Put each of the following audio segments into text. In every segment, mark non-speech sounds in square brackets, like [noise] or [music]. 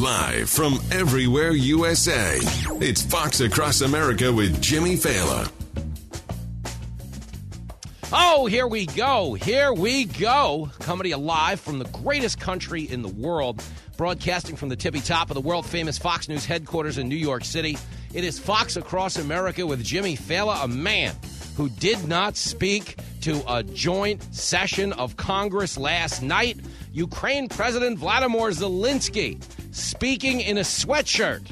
Live from everywhere USA, it's Fox Across America with Jimmy Failla. Oh, here we go. Here we go. Coming to you live from the greatest country in the world, broadcasting from the tippy top of the world famous Fox News headquarters in New York City. It is Fox Across America with Jimmy Failla, a man who did not speak to a joint session of Congress last night. Ukraine President Vladimir Zelensky speaking in a sweatshirt.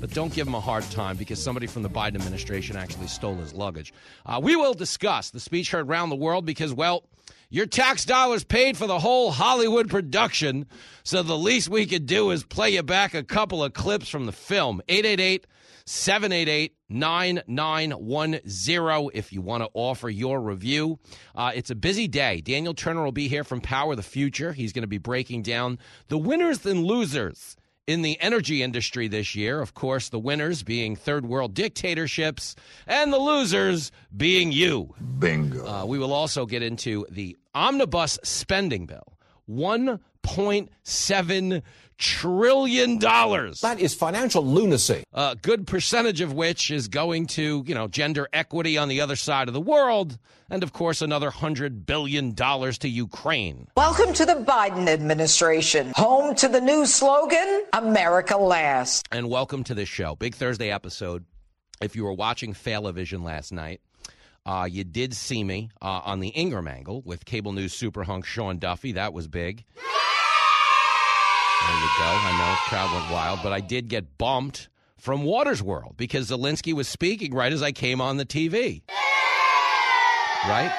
But don't give him a hard time because somebody from the Biden administration actually stole his luggage. Uh, we will discuss the speech heard around the world because, well, your tax dollars paid for the whole Hollywood production, so the least we could do is play you back a couple of clips from the film. 888 788 9910 if you want to offer your review. Uh, it's a busy day. Daniel Turner will be here from Power the Future. He's going to be breaking down the winners and losers in the energy industry this year. Of course, the winners being third world dictatorships and the losers being you. Bingo. Uh, we will also get into the omnibus spending bill. 1.7 trillion dollars. That is financial lunacy. A good percentage of which is going to, you know, gender equity on the other side of the world, and of course another hundred billion dollars to Ukraine. Welcome to the Biden administration, home to the new slogan, America Last. And welcome to this show. Big Thursday episode. If you were watching Failavision last night, uh, you did see me uh, on the Ingraham angle with cable news super hunk Sean Duffy. That was big. There you go. I know crowd went wild, but I did get bumped from Watters' World because Zelensky was speaking right as I came on the TV. Right?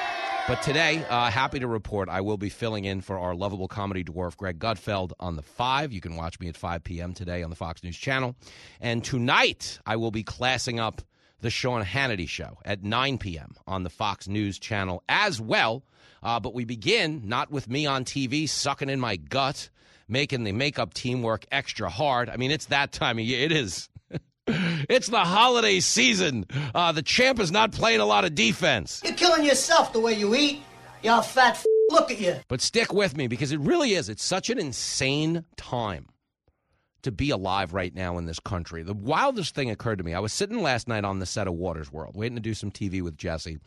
But today, uh, happy to report I will be filling in for our lovable comedy dwarf, Greg Gutfeld, on the 5. You can watch me at 5 p.m. today on the Fox News Channel. And tonight, I will be classing up the Sean Hannity Show at 9 p.m. on the Fox News Channel as well. Uh, but we begin not with me on TV sucking in my gut making the makeup team work extra hard. I mean, it's that time of year. It is. [laughs] it's the holiday season. Uh, the champ is not playing a lot of defense. You're killing yourself the way you eat. You all fat f- look at you. But stick with me because it really is. It's such an insane time to be alive right now in this country. The wildest thing occurred to me. I was sitting last night on the set of Watters' World, waiting to do some TV with Jesse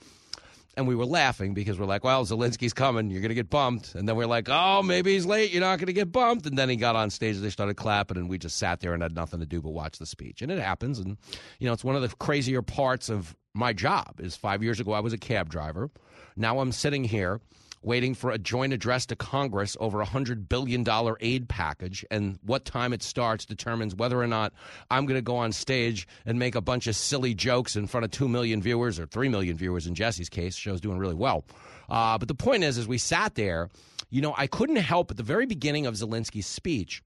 and we were laughing because we're like, well, Zelensky's coming. You're going to get bumped. And then we're like, oh, maybe he's late. You're not going to get bumped. And then he got on stage and they started clapping, and we just sat there and had nothing to do but watch the speech. And it happens. And, you know, it's one of the crazier parts of my job is five years ago, I was a cab driver. Now I'm sitting here waiting for a joint address to Congress over a $100 billion aid package. And what time it starts determines whether or not I'm going to go on stage and make a bunch of silly jokes in front of 2 million viewers or 3 million viewers in Jesse's case. Show's doing really well. Uh, but the point is, as we sat there, you know, I couldn't help at the very beginning of Zelensky's speech,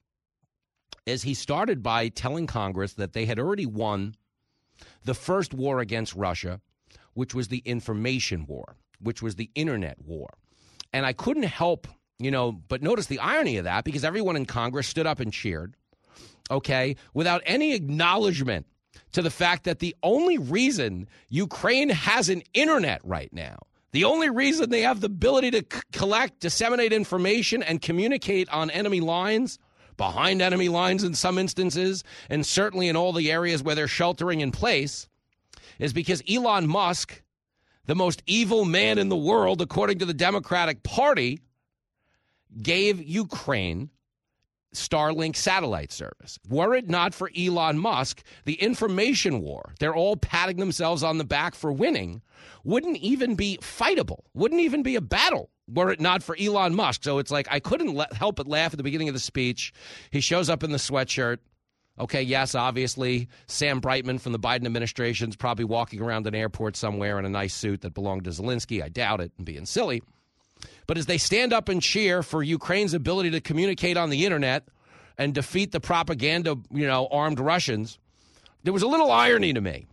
as he started by telling Congress that they had already won the first war against Russia, which was the information war, which was the internet war. And I couldn't help, you know, but notice the irony of that because everyone in Congress stood up and cheered, okay, without any acknowledgement to the fact that the only reason Ukraine has an internet right now, the only reason they have the ability to c- collect, disseminate information, and communicate on enemy lines, behind enemy lines in some instances, and certainly in all the areas where they're sheltering in place, is because Elon Musk the most evil man in the world, according to the Democratic Party, gave Ukraine Starlink satellite service. Were it not for Elon Musk, the information war, they're all patting themselves on the back for winning, wouldn't even be fightable, wouldn't even be a battle were it not for Elon Musk. So it's like I couldn't help but laugh at the beginning of the speech. He shows up in the sweatshirt. Okay, yes, obviously, Sam Brinton from the Biden administration is probably walking around an airport somewhere in a nice suit that belonged to Zelensky. I doubt it, and being silly. But as they stand up and cheer for Ukraine's ability to communicate on the internet and defeat the propaganda, you know, armed Russians, there was a little irony to me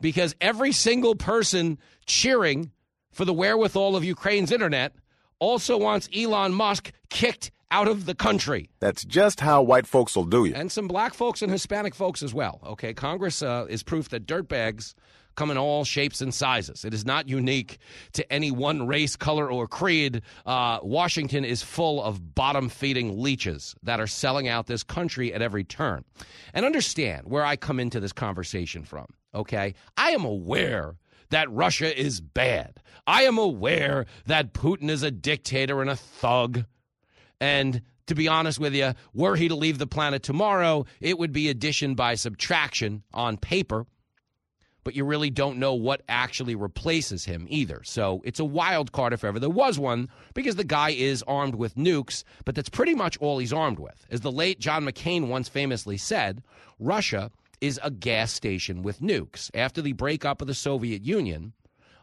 because every single person cheering for the wherewithal of Ukraine's internet also wants Elon Musk kicked out of the country. That's just how white folks will do you. And some black folks and Hispanic folks as well. Okay, Congress uh, is proof that dirtbags come in all shapes and sizes. It is not unique to any one race, color, or creed. Uh, Washington is full of bottom feeding leeches that are selling out this country at every turn. And understand where I come into this conversation from, okay? I am aware that Russia is bad. I am aware that Putin is a dictator and a thug. And to be honest with you, were he to leave the planet tomorrow, it would be addition by subtraction on paper. But you really don't know what actually replaces him either. So it's a wild card if ever there was one, because the guy is armed with nukes, but that's pretty much all he's armed with. As the late John McCain once famously said, Russia is a gas station with nukes. After the breakup of the Soviet Union,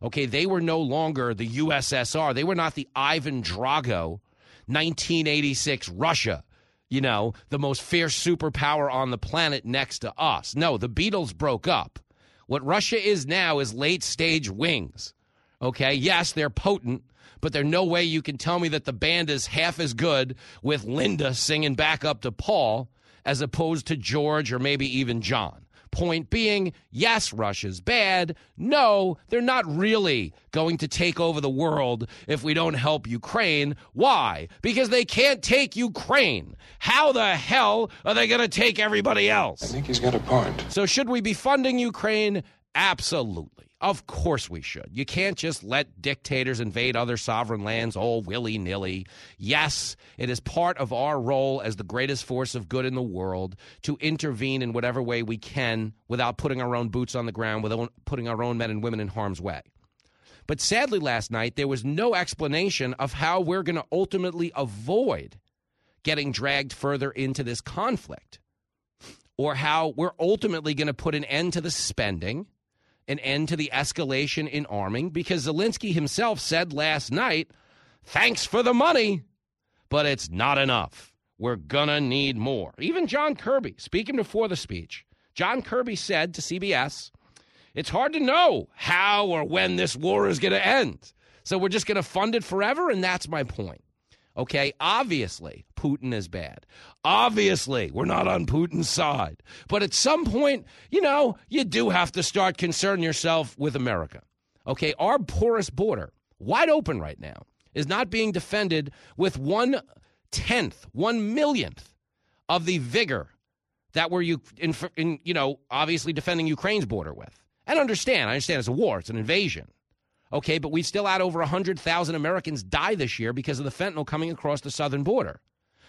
okay, they were no longer the USSR. They were not the Ivan Drago 1986 Russia, you know, the most fierce superpower on the planet next to us. No, the Beatles broke up. What Russia is now is late stage wings. Okay, yes, they're potent, but there's no way you can tell me that the band is half as good with Linda singing back up to Paul as opposed to George or maybe even John. Point being, yes, Russia's bad. No, they're not really going to take over the world if we don't help Ukraine. Why? Because they can't take Ukraine. How the hell are they going to take everybody else? I think he's got a point. So, should we be funding Ukraine? Absolutely. Of course we should. You can't just let dictators invade other sovereign lands all willy nilly. Yes, it is part of our role as the greatest force of good in the world to intervene in whatever way we can without putting our own boots on the ground, without putting our own men and women in harm's way. But sadly, last night, there was no explanation of how we're going to ultimately avoid getting dragged further into this conflict or how we're ultimately going to put an end to the spending an end to the escalation in arming because Zelensky himself said last night, thanks for the money, but it's not enough. We're to need more. Even John Kirby, speaking before the speech, John Kirby said to CBS, it's hard to know how or when this war is going to end. So we're just going to fund it forever, and that's my point. Okay, obviously, Putin is bad. Obviously, we're not on Putin's side. But at some point, you know, you do have to start concerning yourself with America. Okay, our porous border, wide open right now, is not being defended with one tenth, one millionth of the vigor that we're you in, in you know obviously defending Ukraine's border with. And understand, I understand it's a war, it's an invasion. Okay, but we've still had over 100,000 Americans die this year because of the fentanyl coming across the southern border.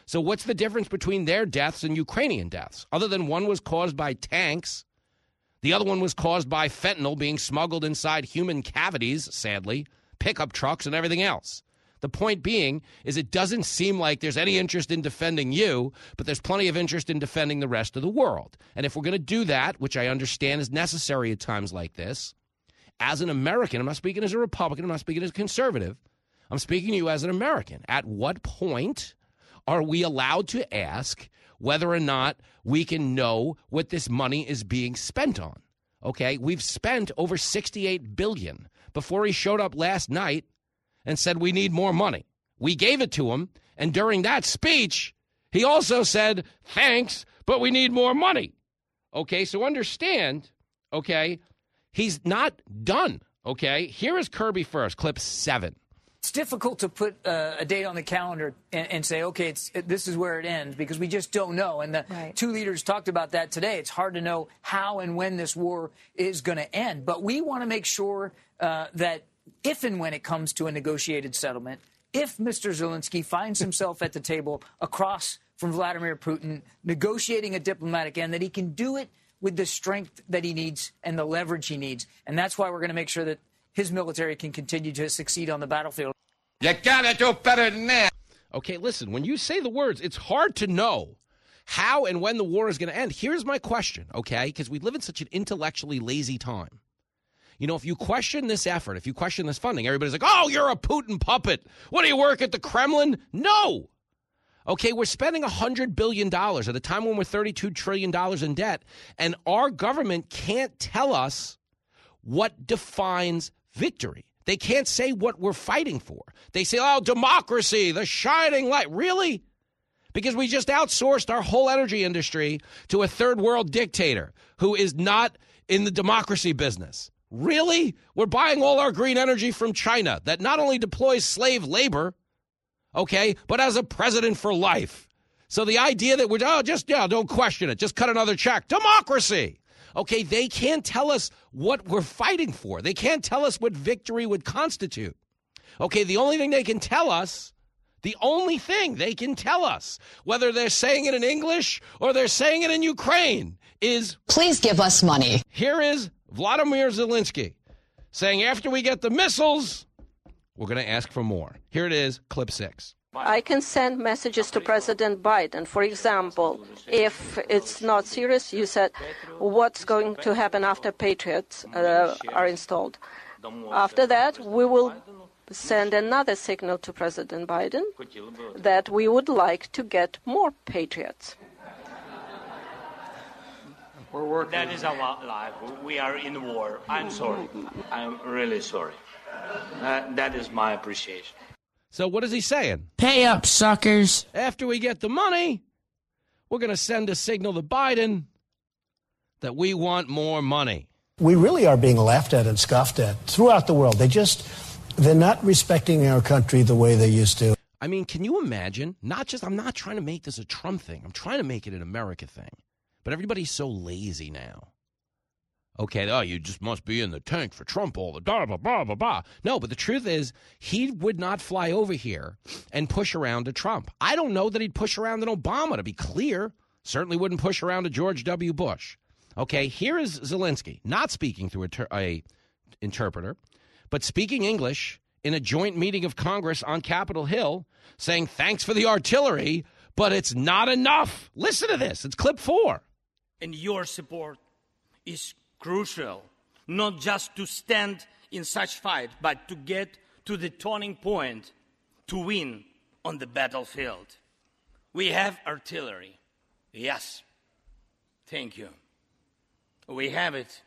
So, what's the difference between their deaths and Ukrainian deaths? Other than one was caused by tanks, the other one was caused by fentanyl being smuggled inside human cavities, sadly, pickup trucks, and everything else. The point being is it doesn't seem like there's any interest in defending you, but there's plenty of interest in defending the rest of the world. And if we're going to do that, which I understand is necessary at times like this, as an American, I'm not speaking as a Republican, I'm not speaking as a conservative, I'm speaking to you as an American. At what point are we allowed to ask whether or not we can know what this money is being spent on? Okay, we've spent over 68 billion before he showed up last night and said we need more money. We gave it to him, and during that speech, he also said, "Thanks, but we need more money." Okay, so understand, okay, He's not done. Okay. Here is Kirby first, clip seven. It's difficult to put uh, a date on the calendar and, and say, okay, it's, it, this is where it ends because we just don't know. And the right. two leaders talked about that today. It's hard to know how and when this war is going to end. But we want to make sure uh, that if and when it comes to a negotiated settlement, if Mr. Zelensky finds himself at the table across from Vladimir Putin negotiating a diplomatic end, that he can do it with the strength that he needs and the leverage he needs. And that's why we're going to make sure that his military can continue to succeed on the battlefield. You gotta do better than that. Okay, listen, when you say the words, it's hard to know how and when the war is going to end. Here's my question, okay? Because we live in such an intellectually lazy time. You know, if you question this effort, if you question this funding, everybody's like, oh, you're a Putin puppet. What do you work at the Kremlin? No. Okay, we're spending $100 billion at a time when we're $32 trillion in debt, and our government can't tell us what defines victory. They can't say what we're fighting for. They say, oh, democracy, the shining light. Really? Because we just outsourced our whole energy industry to a third world dictator who is not in the democracy business. Really? We're buying all our green energy from China that not only deploys slave labor, okay, but as a president for life. So the idea that we're, oh, just, yeah, don't question it, just cut another check. Democracy. Okay, they can't tell us what we're fighting for. They can't tell us what victory would constitute. Okay, the only thing they can tell us, the only thing they can tell us, whether they're saying it in English or they're saying it in Ukraine, is Please give us money. here is Vladimir Zelensky saying, after we get the missiles, we're going to ask for more. Here it is, clip six. I can send messages to President Biden. For example, if it's not serious, you said, what's going to happen after Patriots uh, are installed? After that, we will send another signal to President Biden that we would like to get more Patriots. That is our life. We are in war. I'm sorry. I'm really sorry. Uh, that is my appreciation. So what is he saying? Pay up, suckers. After we get the money, we're going to send a signal to Biden that we want more money. we really are being laughed at and scoffed at throughout the world. They just, they're not respecting our country the way they used to. I mean, can you imagine? Not just, I'm not trying to make this a Trump thing. I'm trying to make it an America thing. But everybody's so lazy now. Okay, oh, you just must be in the tank for Trump all the time, blah, blah, blah, blah. No, but the truth is, he would not fly over here and push around a Trump. I don't know that he'd push around an Obama, to be clear. Certainly wouldn't push around a George W. Bush. Okay, here is Zelensky, not speaking through a, ter- a interpreter, but speaking English in a joint meeting of Congress on Capitol Hill, saying thanks for the artillery, but it's not enough. Listen to this. It's clip four. And your support is crucial, not just to stand in such fight, but to get to the turning point to win on the battlefield. We have artillery. Yes. Thank you. We have it.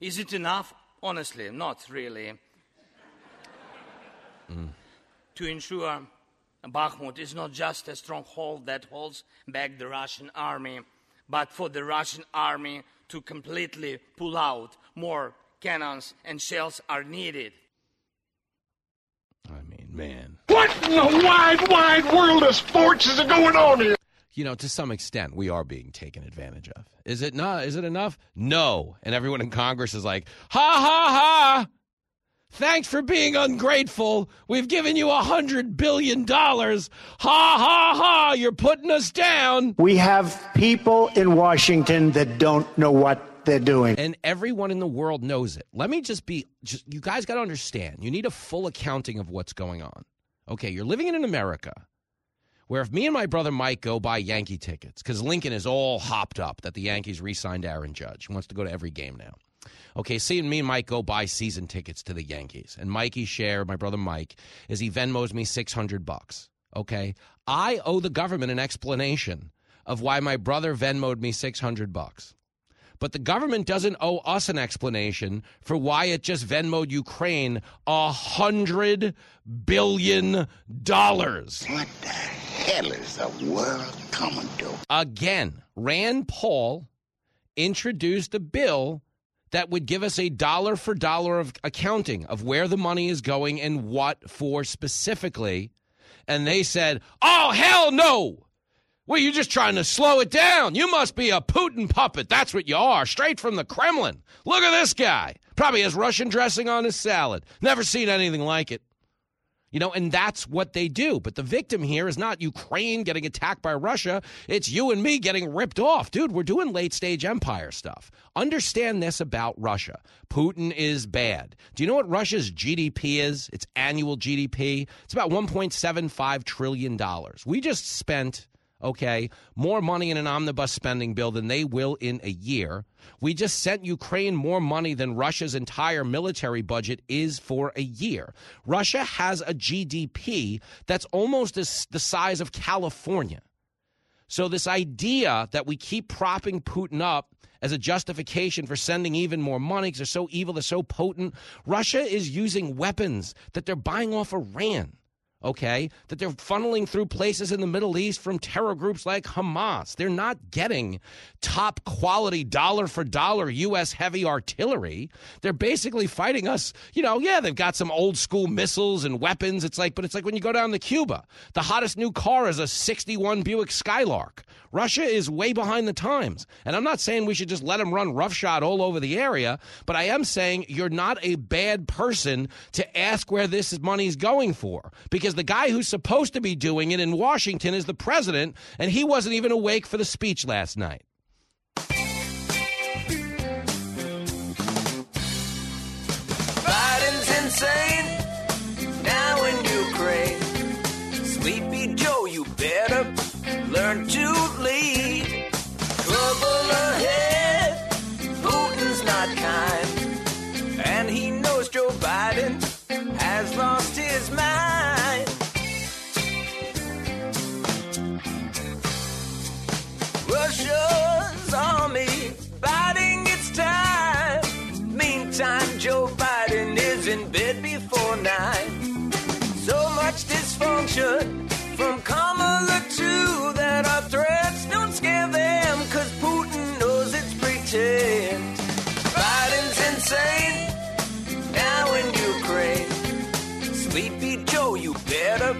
Is it enough? Honestly, not really. Mm. To ensure Bakhmut is not just a stronghold that holds back the Russian army, but for the Russian army to completely pull out, more cannons and shells are needed. I mean, man. What in the wide, wide world of sports is going on here? You know, to some extent, we are being taken advantage of. Is it not? Is it enough? No. And everyone in Congress is like, ha ha ha! Thanks for being ungrateful. We've given you a hundred billion dollars. Ha ha ha! You're putting us down. We have people in Washington that don't know what they're doing. And everyone in the world knows it. Let me just be just you guys got to understand. You need a full accounting of what's going on. Okay, you're living in an America where if me and my brother Mike go buy Yankee tickets cuz Lincoln is all hopped up that the Yankees re-signed Aaron Judge. He wants to go to every game now. Okay, see, me and Mike go buy season tickets to the Yankees. And Mikey share, my brother Mike, is he Venmos me 600 bucks. Okay? I owe the government an explanation of why my brother Venmoed me 600 bucks. But the government doesn't owe us an explanation for why it just Venmoed Ukraine a hundred billion dollars. What the hell is the world coming to? Again, Rand Paul introduced a bill that would give us a dollar for dollar of accounting of where the money is going and what for specifically. And they said, oh, hell no. Well, you're just trying to slow it down. You must be a Putin puppet. That's what you are, straight from the Kremlin. Look at this guy. Probably has Russian dressing on his salad. Never seen anything like it. You know, and that's what they do. But the victim here is not Ukraine getting attacked by Russia. It's you and me getting ripped off. Dude, we're doing late stage empire stuff. Understand this about Russia Putin is bad. Do you know what Russia's GDP is? Its annual GDP? It's about $1.75 trillion. We just spent okay, more money in an omnibus spending bill than they will in a year. We just sent Ukraine more money than Russia's entire military budget is for a year. Russia has a GDP that's almost the size of California. So, this idea that we keep propping Putin up as a justification for sending even more money because they're so evil, they're so potent, Russia is using weapons that they're buying off Iran. Okay, that they're funneling through places in the Middle East from terror groups like Hamas. They're not getting top quality dollar for dollar U.S. heavy artillery. They're basically fighting us. You know, yeah, they've got some old school missiles and weapons. It's like, but it's like when you go down to Cuba, the hottest new car is a 61 Buick Skylark. Russia is way behind the times. And I'm not saying we should just let them run roughshod all over the area, but I am saying you're not a bad person to ask where this money is going for. Because the guy who's supposed to be doing it in Washington is the president, and he wasn't even awake for the speech last night. Biden's insane much dysfunction from Kamala too that our threats don't scare them cause Putin knows it's pretend. Biden's insane now in Ukraine. Sleepy Joe, you better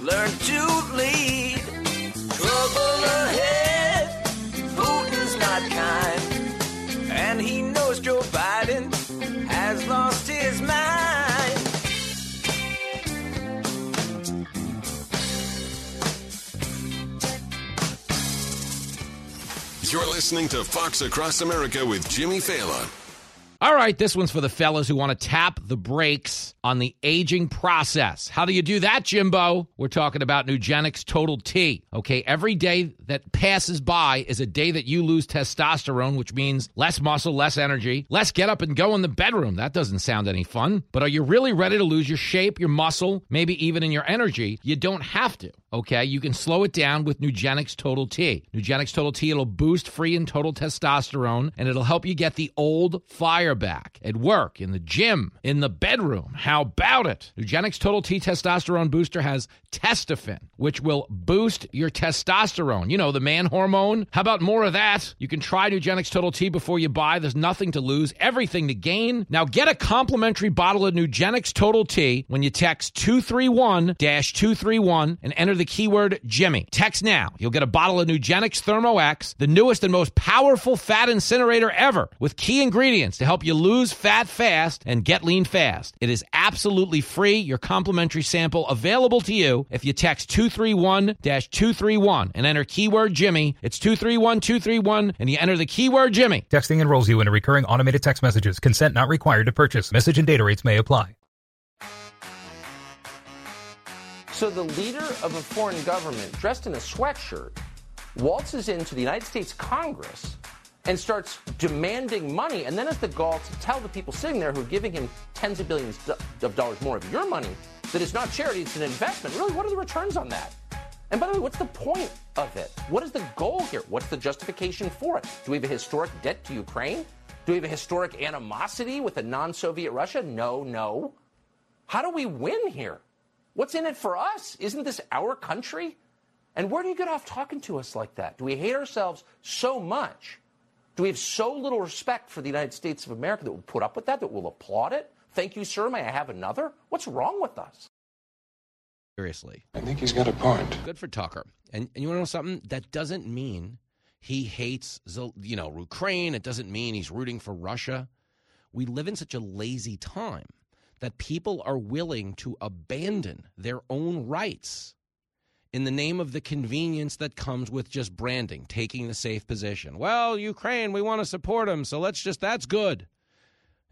learn to lead. You're listening to Fox Across America with Jimmy Failla. All right, this one's for the fellas who want to tap the brakes on the aging process. How do you do that, Jimbo? We're talking about Nugenix Total T. Okay, every day that passes by is a day that you lose testosterone, which means less muscle, less energy, less get up and go in the bedroom. That doesn't sound any fun. But are you really ready to lose your shape, your muscle, maybe even in your energy? You don't have to. Okay, you can slow it down with Nugenix Total T. Nugenix Total T, it'll boost free and total testosterone and it'll help you get the old fire back at work, in the gym, in the bedroom. How about it? Nugenix Total T Testosterone Booster has Testofen, which will boost your testosterone. You know, the man hormone. How about more of that? You can try Nugenix Total T before you buy. There's nothing to lose, everything to gain. Now get a complimentary bottle of Nugenix Total T when you text 231 231 and enter the keyword Jimmy. Text now. You'll get a bottle of Nugenix Thermo X, the newest and most powerful fat incinerator ever, with key ingredients to help you lose fat fast and get lean fast. It is absolutely free. Your complimentary sample available to you if you text 231 231 and enter keyword Jimmy. It's 231 231 and you enter the keyword Jimmy. Texting enrolls you in a recurring automated text messages. Consent not required to purchase. Message and data rates may apply. So the leader of a foreign government, dressed in a sweatshirt, waltzes into the United States Congress and starts demanding money, and then has the gall to tell the people sitting there who are giving him tens of billions of dollars more of your money that it's not charity, it's an investment. Really, what are the returns on that? And by the way, what's the point of it? What is the goal here? What's the justification for it? Do we have a historic debt to Ukraine? Do we have a historic animosity with a non Soviet Russia? No, no. How do we win here? What's in it for us? Isn't this our country? And where do you get off talking to us like that? Do we hate ourselves so much? Do we have so little respect for the United States of America that will put up with that, that will applaud it? Thank you, sir. May I have another? What's wrong with us? Seriously. I think he's got a point. Good for Tucker. And, and you want to know something? That doesn't mean he hates, you know, Ukraine. It doesn't mean he's rooting for Russia. We live in such a lazy time that people are willing to abandon their own rights in the name of the convenience that comes with just branding, taking the safe position. Well, Ukraine, we want to support them, so let's just, that's good.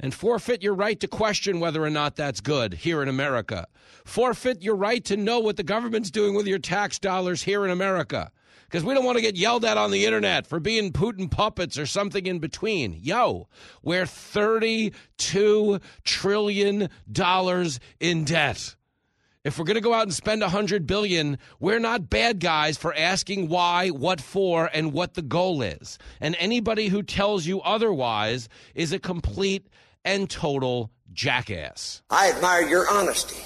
And forfeit your right to question whether or not that's good here in America. Forfeit your right to know what the government's doing with your tax dollars here in America. Because we don't want to get yelled at on the internet for being Putin puppets or something in between. Yo, we're $32 trillion in debt. If we're going to go out and spend 100 billion, we're not bad guys for asking why, what for, and what the goal is. And anybody who tells you otherwise is a complete and total jackass. I admire your honesty.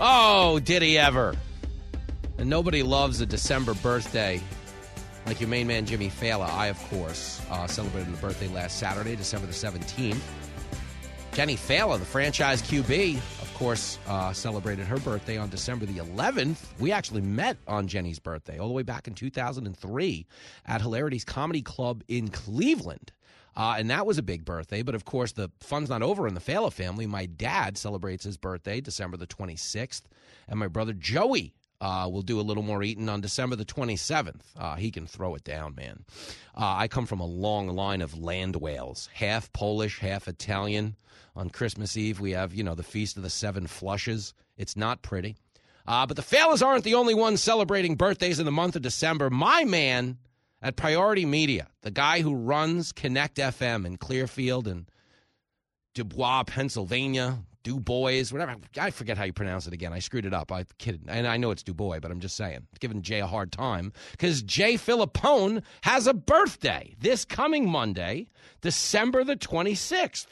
Oh, did he ever? And nobody loves a December birthday like your main man Jimmy Failla. I, of course, uh, celebrated the birthday last Saturday, December the 17th. Jenny Failla, the franchise QB, of course, uh, celebrated her birthday on December the 11th. We actually met on Jenny's birthday all the way back in 2003 at Hilarities Comedy Club in Cleveland. Uh, and that was a big birthday. But of course, the fun's not over in the Failla family. My dad celebrates his birthday December the 26th, and my brother Joey uh, will do a little more eating on December the 27th. Uh, he can throw it down, man. Uh, I come from a long line of land whales, half Polish, half Italian. On Christmas Eve, we have, you know, the Feast of the Seven Flushes. It's not pretty. Uh, but the fellas aren't the only ones celebrating birthdays in the month of December. My man at Priority Media, the guy who runs Connect FM in Clearfield and Dubois, Pennsylvania, Du Bois, whatever. I forget how you pronounce it again. I screwed it up. I kid, and I know it's Du Bois, but I'm just saying, giving Jay a hard time because Jay Filippone has a birthday this coming Monday, December the 26th.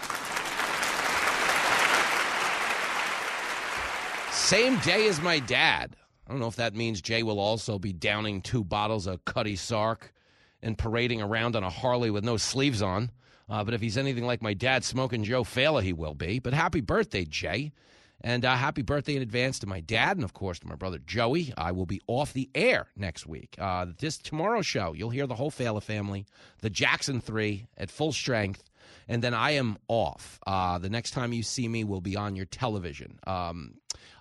Same day as my dad. I don't know if that means Jay will also be downing two bottles of Cutty Sark and parading around on a Harley with no sleeves on. Uh, but if he's anything like my dad, smoking Joe Failla, he will be. But happy birthday, Jay. And uh, happy birthday in advance to my dad and, of course, to my brother Joey. I will be off the air next week. Uh, this tomorrow show, you'll hear the whole Failla family, the Jackson Three at full strength. And then I am off. Uh, the next time you see me will be on your television. Um,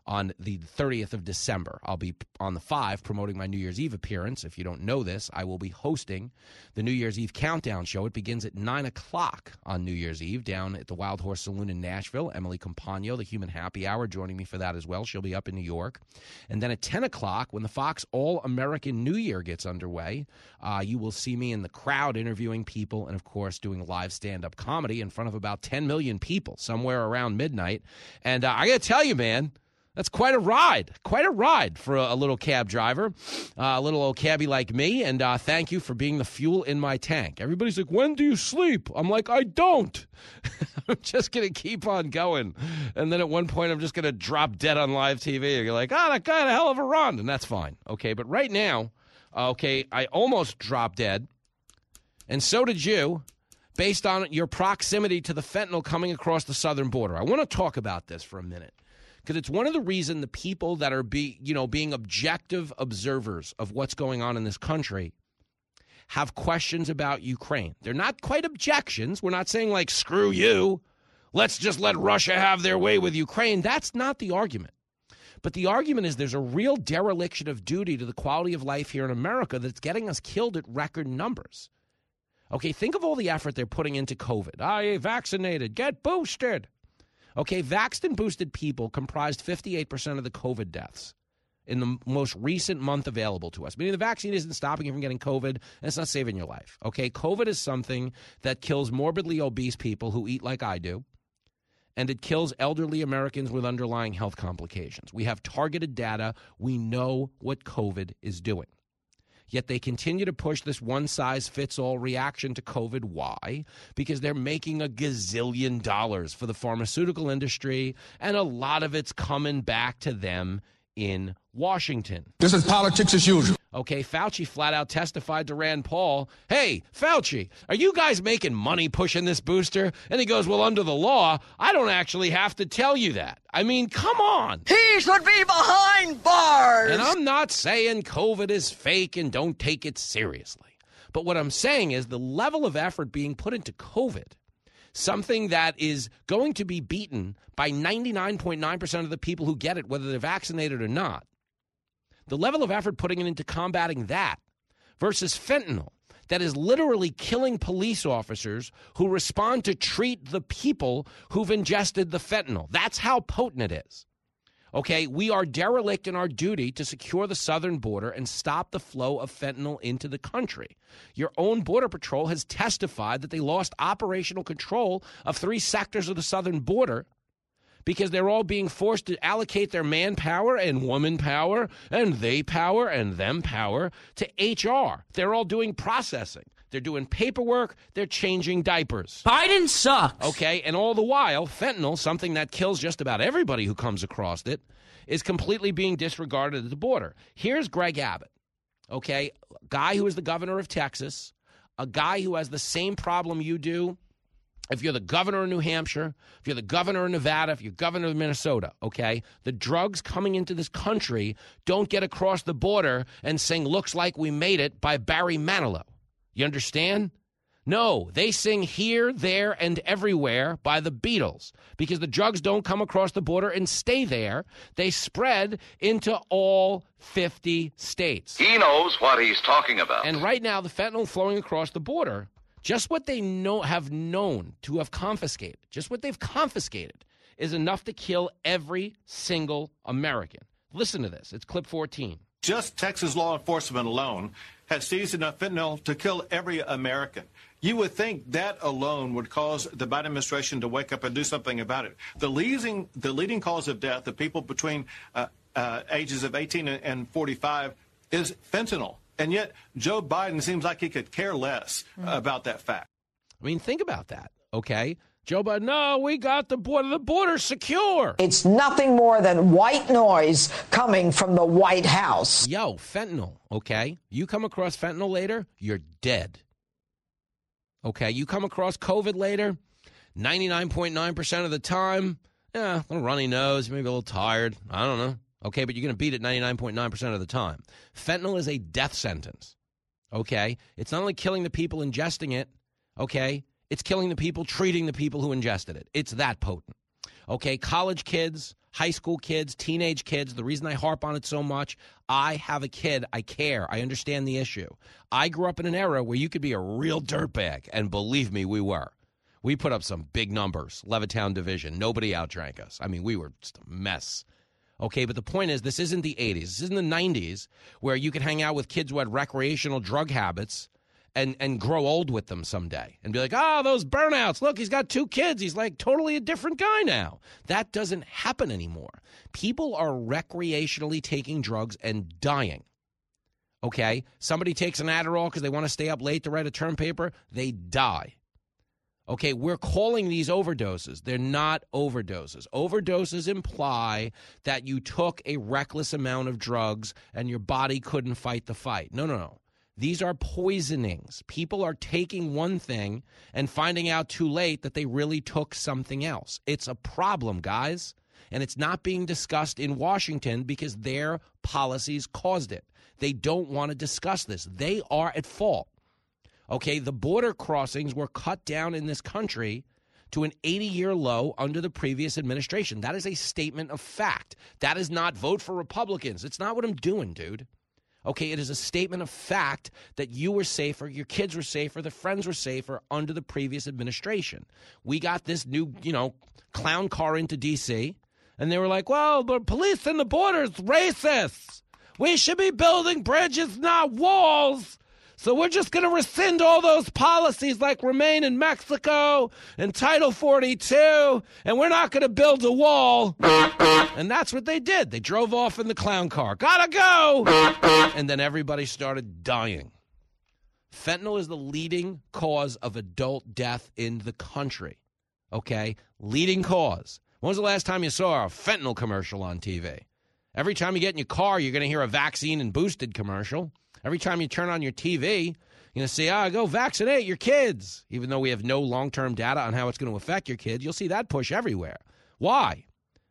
on the 30th of December. I'll be on the 5 promoting my New Year's Eve appearance. If you don't know this, I will be hosting the New Year's Eve Countdown Show. It begins at 9 o'clock on New Year's Eve down at the Wild Horse Saloon in Nashville. Emily Compagno, the Human Happy Hour, joining me for that as well. She'll be up in New York. And then at 10 o'clock, when the Fox All American New Year gets underway, uh, you will see me in the crowd interviewing people and, of course, doing live stand up comedy in front of about 10 million people somewhere around midnight. And uh, I got to tell you, man, that's quite a ride, quite a ride for a, a little cab driver, uh, a little old cabbie like me. And uh, thank you for being the fuel in my tank. Everybody's like, when do you sleep? I'm like, I don't. [laughs] I'm just going to keep on going. And then at one point, I'm just going to drop dead on live TV. You're like, oh, that guy had a hell of a run. And that's fine. Okay. But right now, okay, I almost dropped dead. And so did you based on your proximity to the fentanyl coming across the southern border. I want to talk about this for a minute because it's one of the reason the people that are be you know being objective observers of what's going on in this country have questions about Ukraine. They're not quite objections. We're not saying like screw you. Let's just let Russia have their way with Ukraine. That's not the argument. But the argument is there's a real dereliction of duty to the quality of life here in America that's getting us killed at record numbers. Okay, think of all the effort they're putting into COVID. Ah, I vaccinated, get boosted. Okay, vaxxed and boosted people comprised 58% of the COVID deaths in the most recent month available to us. Meaning the vaccine isn't stopping you from getting COVID and it's not saving your life. Okay, COVID is something that kills morbidly obese people who eat like I do. And it kills elderly Americans with underlying health complications. We have targeted data. We know what COVID is doing. Yet they continue to push this one size fits all reaction to COVID. Why? Because they're making a gazillion dollars for the pharmaceutical industry, and a lot of it's coming back to them in Washington. This is politics as usual. Okay, Fauci flat out testified to Rand Paul, hey, Fauci, are you guys making money pushing this booster? And he goes, well, under the law, I don't actually have to tell you that. I mean, come on. He should be behind bars. And I'm not saying COVID is fake and don't take it seriously. But what I'm saying is the level of effort being put into COVID something that is going to be beaten by 99.9% of the people who get it, whether they're vaccinated or not. The level of effort putting it into combating that versus fentanyl that is literally killing police officers who respond to treat the people who've ingested the fentanyl. That's how potent it is. Okay, we are derelict in our duty to secure the southern border and stop the flow of fentanyl into the country. Your own Border Patrol has testified that they lost operational control of three sectors of the southern border because they're all being forced to allocate their manpower and woman power and they power and them power to HR. They're all doing processing. They're doing paperwork. They're changing diapers. Biden sucks. Okay, and all the while, fentanyl, something that kills just about everybody who comes across it, is completely being disregarded at the border. Here's Greg Abbott, okay, guy who is the governor of Texas, a guy who has the same problem you do. If you're the governor of New Hampshire, if you're the governor of Nevada, if you're governor of Minnesota, okay, the drugs coming into this country don't get across the border and sing Looks Like We Made It by Barry Manilow. You understand? No, they sing Here, There, and Everywhere by the Beatles because the drugs don't come across the border and stay there. They spread into all 50 states. He knows what he's talking about. And right now, the fentanyl flowing across the border, just what they know have known to have confiscated, just what they've confiscated, is enough to kill every single American. Listen to this. It's clip 14. Just Texas law enforcement alone has seized enough fentanyl to kill every American. You would think that alone would cause the Biden administration to wake up and do something about it. The leading, the leading cause of death of people between uh, uh, ages of 18 and 45 is fentanyl. And yet, Joe Biden seems like he could care less mm. about that fact. I mean, think about that, okay? Joe Biden, no, we got the border, the border secure. It's nothing more than white noise coming from the White House. Yo, fentanyl, okay? You come across fentanyl later, you're dead. Okay, you come across COVID later, 99.9% of the time, yeah, a little runny nose, maybe a little tired. I don't know. Okay, but you're going to beat it 99.9% of the time. Fentanyl is a death sentence. Okay? It's not only killing the people ingesting it, okay? It's killing the people treating the people who ingested it. It's that potent. Okay, college kids, high school kids, teenage kids. The reason I harp on it so much, I have a kid. I care. I understand the issue. I grew up in an era where you could be a real dirtbag, and believe me, we were. We put up some big numbers. Levittown Division. Nobody outdrank us. I mean, we were just a mess. Okay, but the point is, this isn't the 80s. This isn't the 90s where you could hang out with kids who had recreational drug habits and and grow old with them someday and be like, oh, those burnouts. Look, he's got two kids. He's like totally a different guy now. That doesn't happen anymore. People are recreationally taking drugs and dying. Okay, somebody takes an Adderall because they want to stay up late to write a term paper. They die. Okay, we're calling these overdoses. They're not overdoses. Overdoses imply that you took a reckless amount of drugs and your body couldn't fight the fight. No, no, no. These are poisonings. People are taking one thing and finding out too late that they really took something else. It's a problem, guys. And it's not being discussed in Washington because their policies caused it. They don't want to discuss this. They are at fault. Okay, the border crossings were cut down in this country to an 80 year low under the previous administration. That is a statement of fact. That is not vote for Republicans. It's not what I'm doing, dude. Okay, it is a statement of fact that you were safer, your kids were safer, the friends were safer under the previous administration. We got this new, you know, clown car into D.C., and they were like, well, the police and the border's racist. We should be building bridges, not walls. So we're just going to rescind all those policies like remain in Mexico and Title 42, and we're not going to build a wall. And that's what they did. They drove off in the clown car. Gotta go! And then everybody started dying. Fentanyl is the leading cause of adult death in the country. Okay? Leading cause. When was the last time you saw a fentanyl commercial on TV? Every time you get in your car, you're going to hear a vaccine and boosted commercial. Every time you turn on your TV, you're going to see, ah, go vaccinate your kids. Even though we have no long term data on how it's going to affect your kids, you'll see that push everywhere. Why?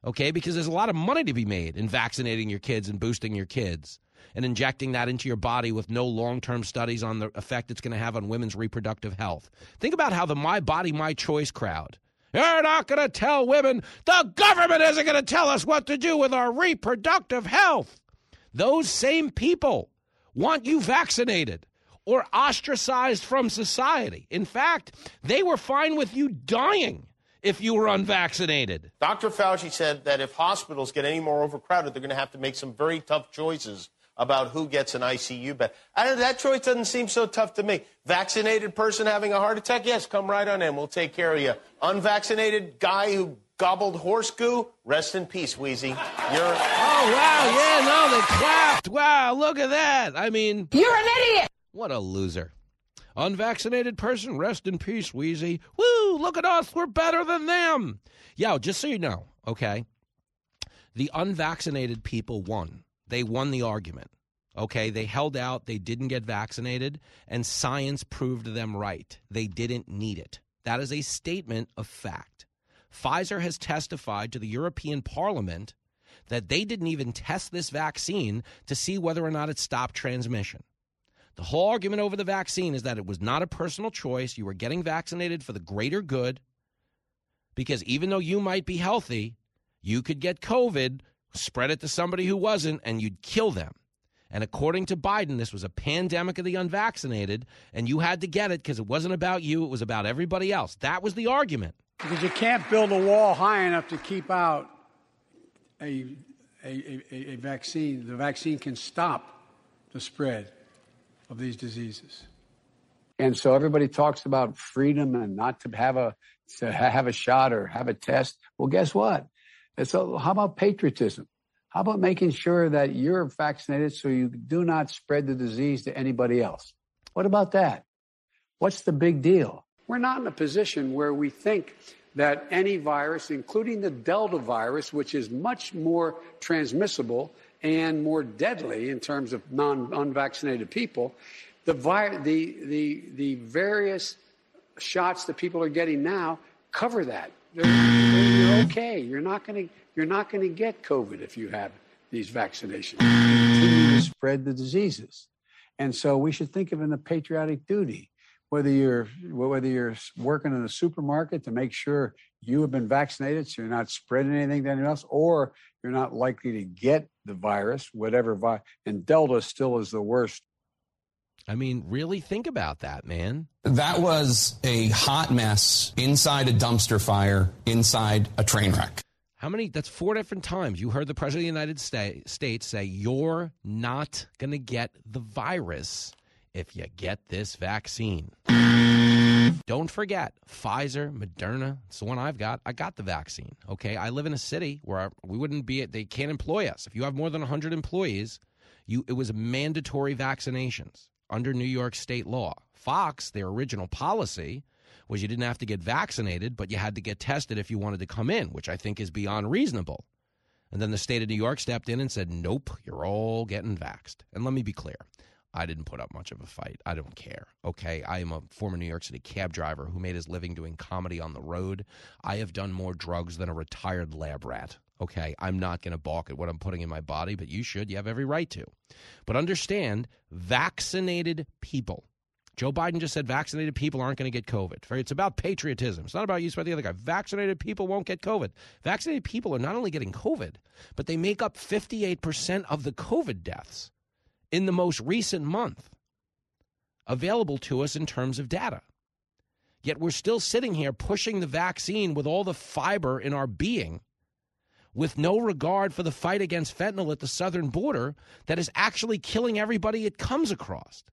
Okay, because there's a lot of money to be made in vaccinating your kids and boosting your kids and injecting that into your body with no long term studies on the effect it's going to have on women's reproductive health. Think about how the My Body, My Choice crowd. You're not going to tell women, the government isn't going to tell us what to do with our reproductive health. Those same people want you vaccinated or ostracized from society. In fact, they were fine with you dying if you were unvaccinated. Dr. Fauci said that if hospitals get any more overcrowded, they're going to have to make some very tough choices about who gets an ICU bed. That choice doesn't seem so tough to me. Vaccinated person having a heart attack, yes, come right on in. We'll take care of you. Unvaccinated guy who gobbled horse goo. Rest in peace, Wheezy. You're. Oh wow! Yeah, no, they clapped. Wow, look at that. I mean, you're an idiot. What a loser. Unvaccinated person, rest in peace, Wheezy. Woo! Look at us. We're better than them. Yo, just so you know, okay. The unvaccinated people won. They won the argument. Okay, they held out, they didn't get vaccinated, and science proved them right. They didn't need it. That is a statement of fact. Pfizer has testified to the European Parliament that they didn't even test this vaccine to see whether or not it stopped transmission. The whole argument over the vaccine is that it was not a personal choice. You were getting vaccinated for the greater good because even though you might be healthy, you could get COVID, spread it to somebody who wasn't, and you'd kill them. And according to Biden, this was a pandemic of the unvaccinated, and you had to get it because it wasn't about you, it was about everybody else. That was the argument. Because you can't build a wall high enough to keep out a, a, a, a vaccine. The vaccine can stop the spread of these diseases. And so everybody talks about freedom and not to have a to have a shot or have a test. Well, guess what? So how about patriotism? How about making sure that you're vaccinated so you do not spread the disease to anybody else? What about that? What's the big deal? We're not in a position where we think that any virus, including the Delta virus, which is much more transmissible and more deadly in terms of non unvaccinated people, the, vi- the, the, the various shots that people are getting now cover that. They're, you're okay. You're not going to you're not going to get COVID if you have these vaccinations. Continue to spread the diseases, and so we should think of it in a patriotic duty. Whether you're whether you're working in a supermarket to make sure you have been vaccinated, so you're not spreading anything to anyone else, or you're not likely to get the virus, whatever virus. And Delta still is the worst I mean, really think about that, man. That was a hot mess inside a dumpster fire, inside a train wreck. How many? That's four different times you heard the President of the United States say, You're not going to get the virus if you get this vaccine. Don't forget, Pfizer, Moderna, it's the one I've got. I got the vaccine. Okay. I live in a city where we wouldn't be, they can't employ us. If you have more than 100 employees, you, it was mandatory vaccinations under New York state law. Fox, their original policy was you didn't have to get vaccinated, but you had to get tested if you wanted to come in, which I think is beyond reasonable. And then the state of New York stepped in and said, nope, you're all getting vaxxed. And let me be clear. I didn't put up much of a fight. I don't care. Okay. I am a former New York City cab driver who made his living doing comedy on the road. I have done more drugs than a retired lab rat. Okay, I'm not going to balk at what I'm putting in my body, but you should. You have every right to. But understand vaccinated people. Joe Biden just said vaccinated people aren't going to get COVID. It's about patriotism. It's not about you by the other guy. Vaccinated people won't get COVID. Vaccinated people are not only getting COVID, but they make up 58% of the COVID deaths in the most recent month available to us in terms of data. Yet we're still sitting here pushing the vaccine with all the fiber in our being with no regard for the fight against fentanyl at the southern border that is actually killing everybody it comes across.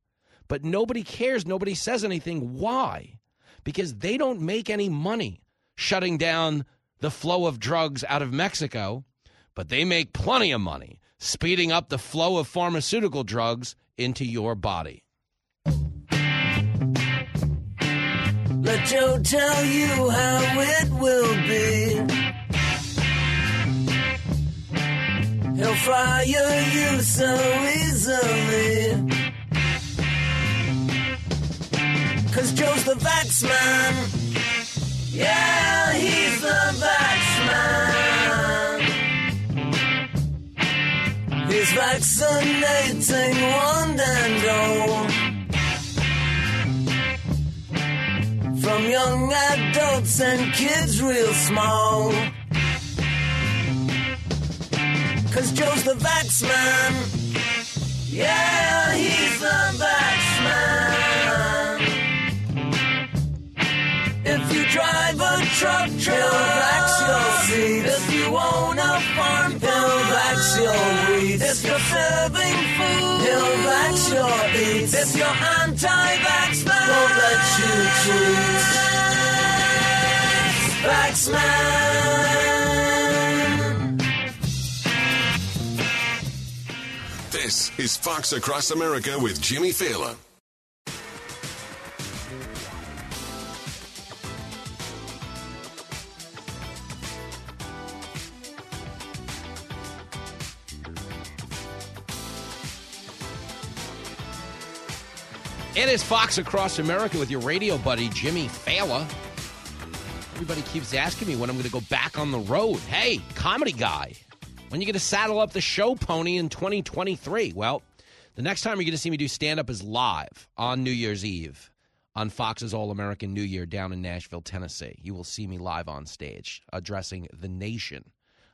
But nobody cares. Nobody says anything. Why? Because they don't make any money shutting down the flow of drugs out of Mexico, but they make plenty of money speeding up the flow of pharmaceutical drugs into your body. Let Joe tell you how it will be. He'll fire you so easily. Cause Joe's the vax man. Yeah, he's the vax He's vaccinating one and all. From young adults and kids real small. Cause Joe's the vax man. Yeah, he's the vax truck, vax your seat. If you own a farm, vax your weeds. If you're serving food, vax your eats. If you're anti-vax, won't let you treat. Vaxman. This is Fox Across America with Jimmy Failla. It is Fox Across America with your radio buddy, Jimmy Failla. Everybody keeps asking me when I'm going to go back on the road. Hey, comedy guy, when you going to saddle up the show pony in 2023? Well, the next time you're going to see me do stand up is live on New Year's Eve on Fox's All American New Year down in Nashville, Tennessee. You will see me live on stage addressing the nation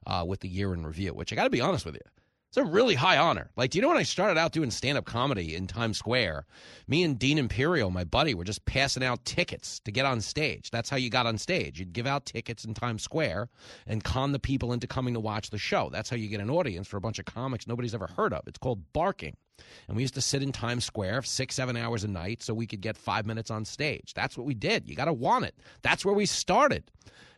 uh, with the year in review, which I got to be honest with you. It's a really high honor. Like, do you know when I started out doing stand up comedy in Times Square? Me and Dean Imperial, my buddy, were just passing out tickets to get on stage. That's how you got on stage. You'd give out tickets in Times Square and con the people into coming to watch the show. That's how you get an audience for a bunch of comics nobody's ever heard of. It's called barking. And we used to sit in Times Square six, seven hours a night so we could get five minutes on stage. That's what we did. You got to want it. That's where we started.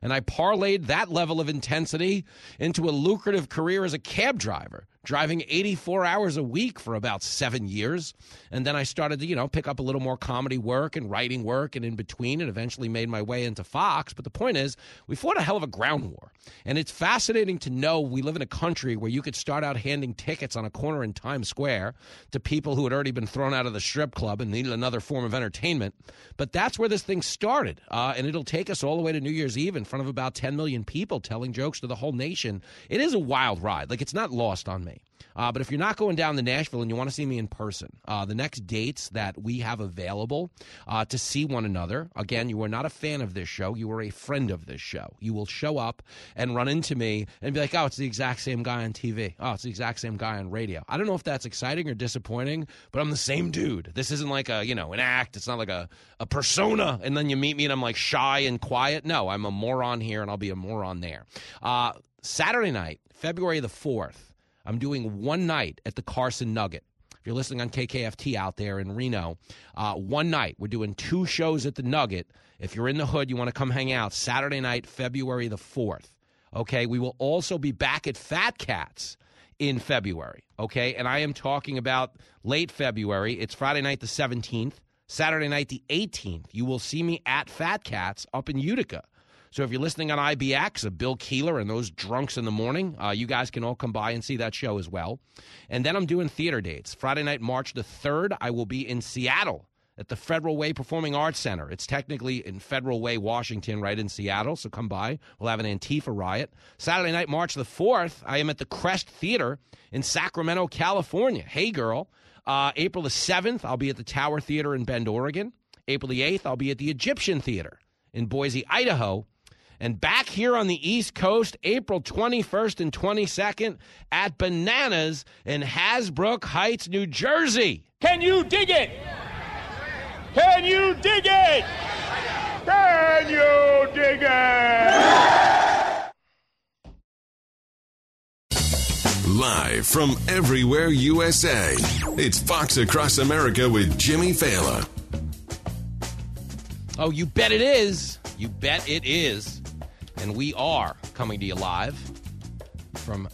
And I parlayed that level of intensity into a lucrative career as a cab driver driving 84 hours a week for about seven years. And then I started to, you know, pick up a little more comedy work and writing work and in between and eventually made my way into Fox. But the point is, we fought a hell of a ground war. And it's fascinating to know we live in a country where you could start out handing tickets on a corner in Times Square to people who had already been thrown out of the strip club and needed another form of entertainment. But that's where this thing started. Uh, and it'll take us all the way to New Year's Eve in front of about 10 million people telling jokes to the whole nation. It is a wild ride. Like, it's not lost on me. Uh, but if you're not going down to Nashville and you want to see me in person, uh, the next dates that we have available uh, to see one another, again, you are not a fan of this show. You are a friend of this show. You will show up and run into me and be like, oh, it's the exact same guy on TV. Oh, it's the exact same guy on radio. I don't know if that's exciting or disappointing, but I'm the same dude. This isn't like a, you know, an act. It's not like a, a persona. And then you meet me and I'm like shy and quiet. No, I'm a moron here and I'll be a moron there. Uh, Saturday night, February the 4th, I'm doing one night at the Carson Nugget. If you're listening on KKFT out there in Reno, uh, one night. We're doing two shows at the Nugget. If you're in the hood, you want to come hang out. Saturday night, February the 4th. Okay. We will also be back at Fat Cats in February. Okay. And I am talking about late February. It's Friday night, the 17th. Saturday night, the 18th. You will see me at Fat Cats up in Utica. So if you're listening on IBX, of Bill Keeler and those drunks in the morning, uh, you guys can all come by and see that show as well. And then I'm doing theater dates. Friday night, March the 3rd, I will be in Seattle at the Federal Way Performing Arts Center. It's technically in Federal Way, Washington, right in Seattle. So come by. We'll have an Antifa riot. Saturday night, March the 4th, I am at the Crest Theater in Sacramento, California. Hey, girl. Uh, April the 7th, I'll be at the Tower Theater in Bend, Oregon. April the 8th, I'll be at the Egyptian Theater in Boise, Idaho. And back here on the East Coast, April 21st and 22nd at Bananas in Hasbrouck Heights, New Jersey. Can you dig it? Can you dig it? Can you dig it? Live from everywhere USA, it's Fox Across America with Jimmy Failla. Oh, you bet it is. You bet it is. And we are coming to you live from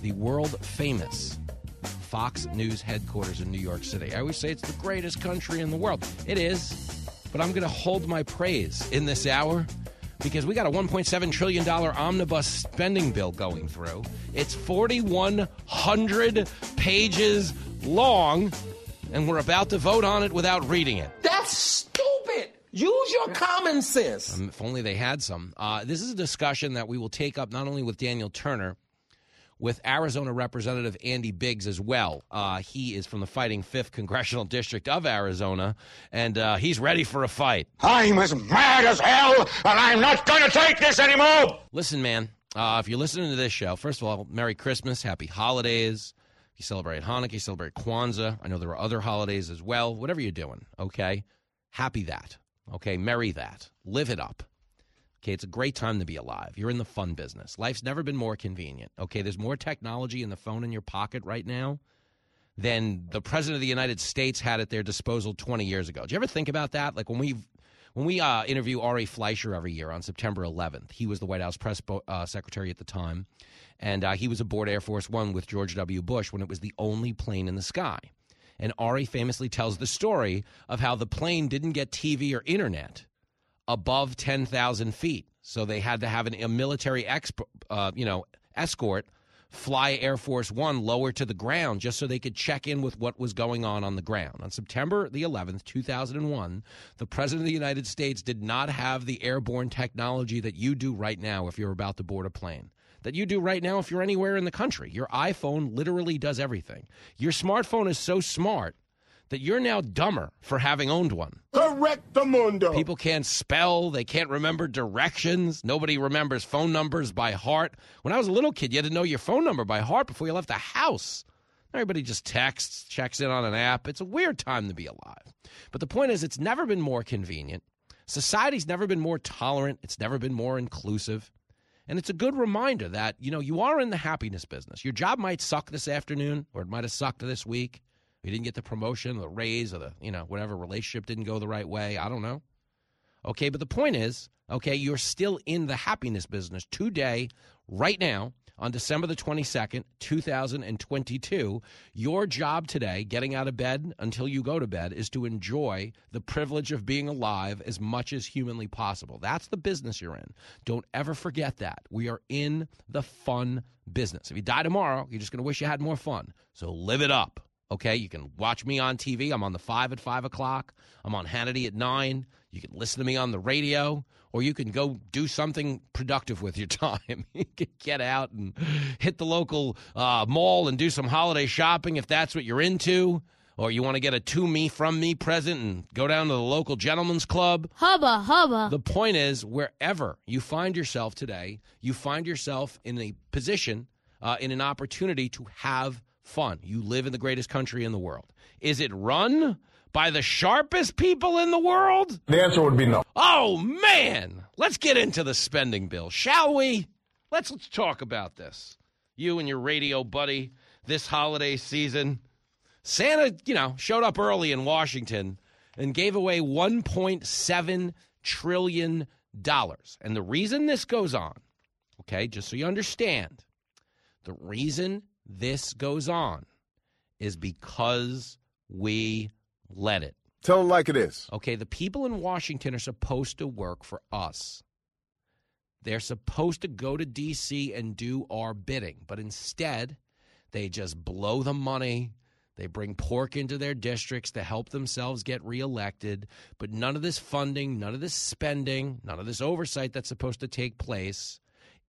the world famous Fox News headquarters in New York City. I always say it's the greatest country in the world. It is, but I'm going to hold my praise in this hour because we got a $1.7 trillion omnibus spending bill going through. It's 4,100 pages long, and we're about to vote on it without reading it. That's stupid. Use your common sense. Um, if only they had some. Uh, this is a discussion that we will take up not only with Daniel Turner, with Arizona Representative Andy Biggs as well. Uh, he is from the Fighting Fifth Congressional District of Arizona, and uh, he's ready for a fight. I'm as mad as hell, and I'm not going to take this anymore. Listen, man, uh, if you're listening to this show, first of all, Merry Christmas, Happy Holidays. You celebrate Hanukkah, you celebrate Kwanzaa. I know there are other holidays as well. Whatever you're doing, okay? Happy that. Okay, marry that. Live it up. Okay, it's a great time to be alive. You're in the fun business. Life's never been more convenient. Okay, there's more technology in the phone in your pocket right now than the president of the United States had at their disposal 20 years ago. Do you ever think about that? Like when we when we uh, interview Ari Fleischer every year on September 11th, he was the White House press bo- uh, secretary at the time, and uh, he was aboard Air Force One with George W. Bush when it was the only plane in the sky. And Ari famously tells the story of how the plane didn't get TV or internet above 10,000 feet. So they had to have an, a military exp, uh, you know, escort fly Air Force One lower to the ground just so they could check in with what was going on on the ground. On September the 11th, 2001, the President of the United States did not have the airborne technology that you do right now if you're about to board a plane. That you do right now if you're anywhere in the country. Your iPhone literally does everything. Your smartphone is so smart that you're now dumber for having owned one. Correct the mundo. People can't spell, they can't remember directions. Nobody remembers phone numbers by heart. When I was a little kid, you had to know your phone number by heart before you left the house. Everybody just texts, checks in on an app. It's a weird time to be alive. But the point is, it's never been more convenient. Society's never been more tolerant. It's never been more inclusive. And it's a good reminder that, you know, you are in the happiness business. Your job might suck this afternoon, or it might have sucked this week. You didn't get the promotion, the raise, or the, you know, whatever relationship didn't go the right way. I don't know. Okay, but the point is, okay, you're still in the happiness business today, right now, on December the 22nd, 2022. Your job today, getting out of bed until you go to bed, is to enjoy the privilege of being alive as much as humanly possible. That's the business you're in. Don't ever forget that. We are in the fun business. If you die tomorrow, you're just going to wish you had more fun. So live it up. Okay, you can watch me on TV. I'm on the five at five o'clock. I'm on Hannity at nine. You can listen to me on the radio, or you can go do something productive with your [laughs] time. you can get out and hit the local uh, mall and do some holiday shopping if that's what you're into, or you want to get a to me from me present and go down to the local gentleman's club. Hubba, hubba. The point is, wherever you find yourself today, you find yourself in a position, uh, in an opportunity to have fun. You live in the greatest country in the world. Is it run by the sharpest people in the world? The answer would be no. Oh man, let's get into the spending bill, shall we? Let's let's talk about this. You and your radio buddy this holiday season. Santa, you know, showed up early in Washington and gave away 1.7 trillion dollars. And the reason this goes on, okay, just so you understand, the reason this goes on is because we let it. Tell them like it is. Okay, the people in Washington are supposed to work for us. They're supposed to go to D.C. and do our bidding, but instead, they just blow the money. They bring pork into their districts to help themselves get reelected. But none of this funding, none of this spending, none of this oversight that's supposed to take place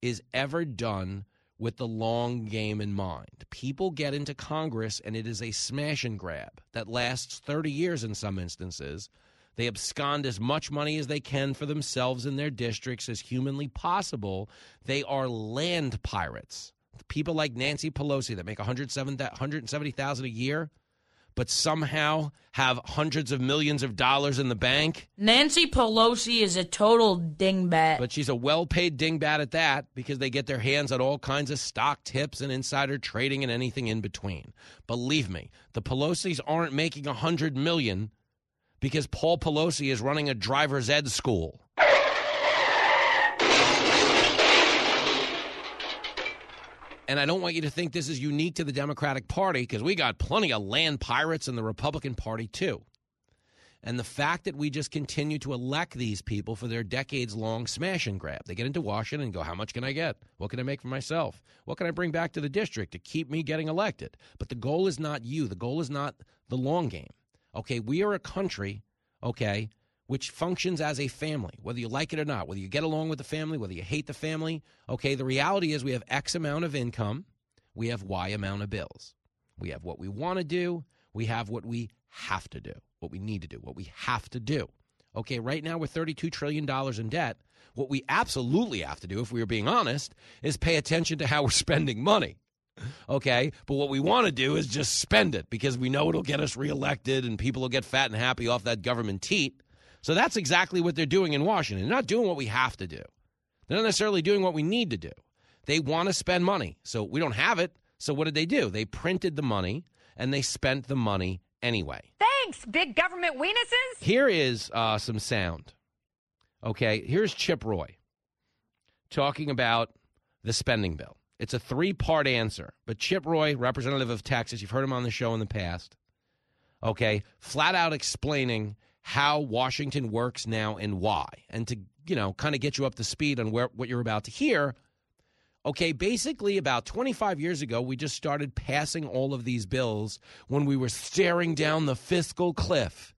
is ever done with the long game in mind. People get into Congress and it is a smash and grab that lasts 30 years in some instances. They abscond as much money as they can for themselves and their districts as humanly possible. They are land pirates. People like Nancy Pelosi that make 170,000 a year but somehow have hundreds of millions of dollars in the bank. Nancy Pelosi is a total dingbat. But she's a well paid dingbat at that because they get their hands on all kinds of stock tips and insider trading and anything in between. Believe me, the Pelosi's aren't making a hundred million because Paul Pelosi is running a driver's ed school. And I don't want you to think this is unique to the Democratic Party because we got plenty of land pirates in the Republican Party, too. And the fact that we just continue to elect these people for their decades long smash and grab. They get into Washington and go, How much can I get? What can I make for myself? What can I bring back to the district to keep me getting elected? But the goal is not you. The goal is not the long game. Okay, we are a country, okay, which functions as a family, whether you like it or not, whether you get along with the family, whether you hate the family. Okay, the reality is we have X amount of income, we have Y amount of bills. We have what we want to do, we have what we have to do, what we need to do, what we have to do. Okay, right now we're $32 trillion in debt. What we absolutely have to do, if we are being honest, is pay attention to how we're [laughs] spending money. Okay, but what we want to do is just spend it because we know it'll get us reelected and people will get fat and happy off that government teat. So that's exactly what they're doing in Washington. They're not doing what we have to do. They're not necessarily doing what we need to do. They want to spend money. So we don't have it. So what did they do? They printed the money and they spent the money anyway. Thanks, big government weenuses. Here is uh, some sound. Okay, here's Chip Roy talking about the spending bill. It's a three part answer, but Chip Roy, representative of Texas, you've heard him on the show in the past, okay, flat out explaining how Washington works now and why. And to, you know, kind of get you up to speed on where what you're about to hear, Okay, basically, about 25 years ago, we just started passing all of these bills when we were staring down the fiscal cliff.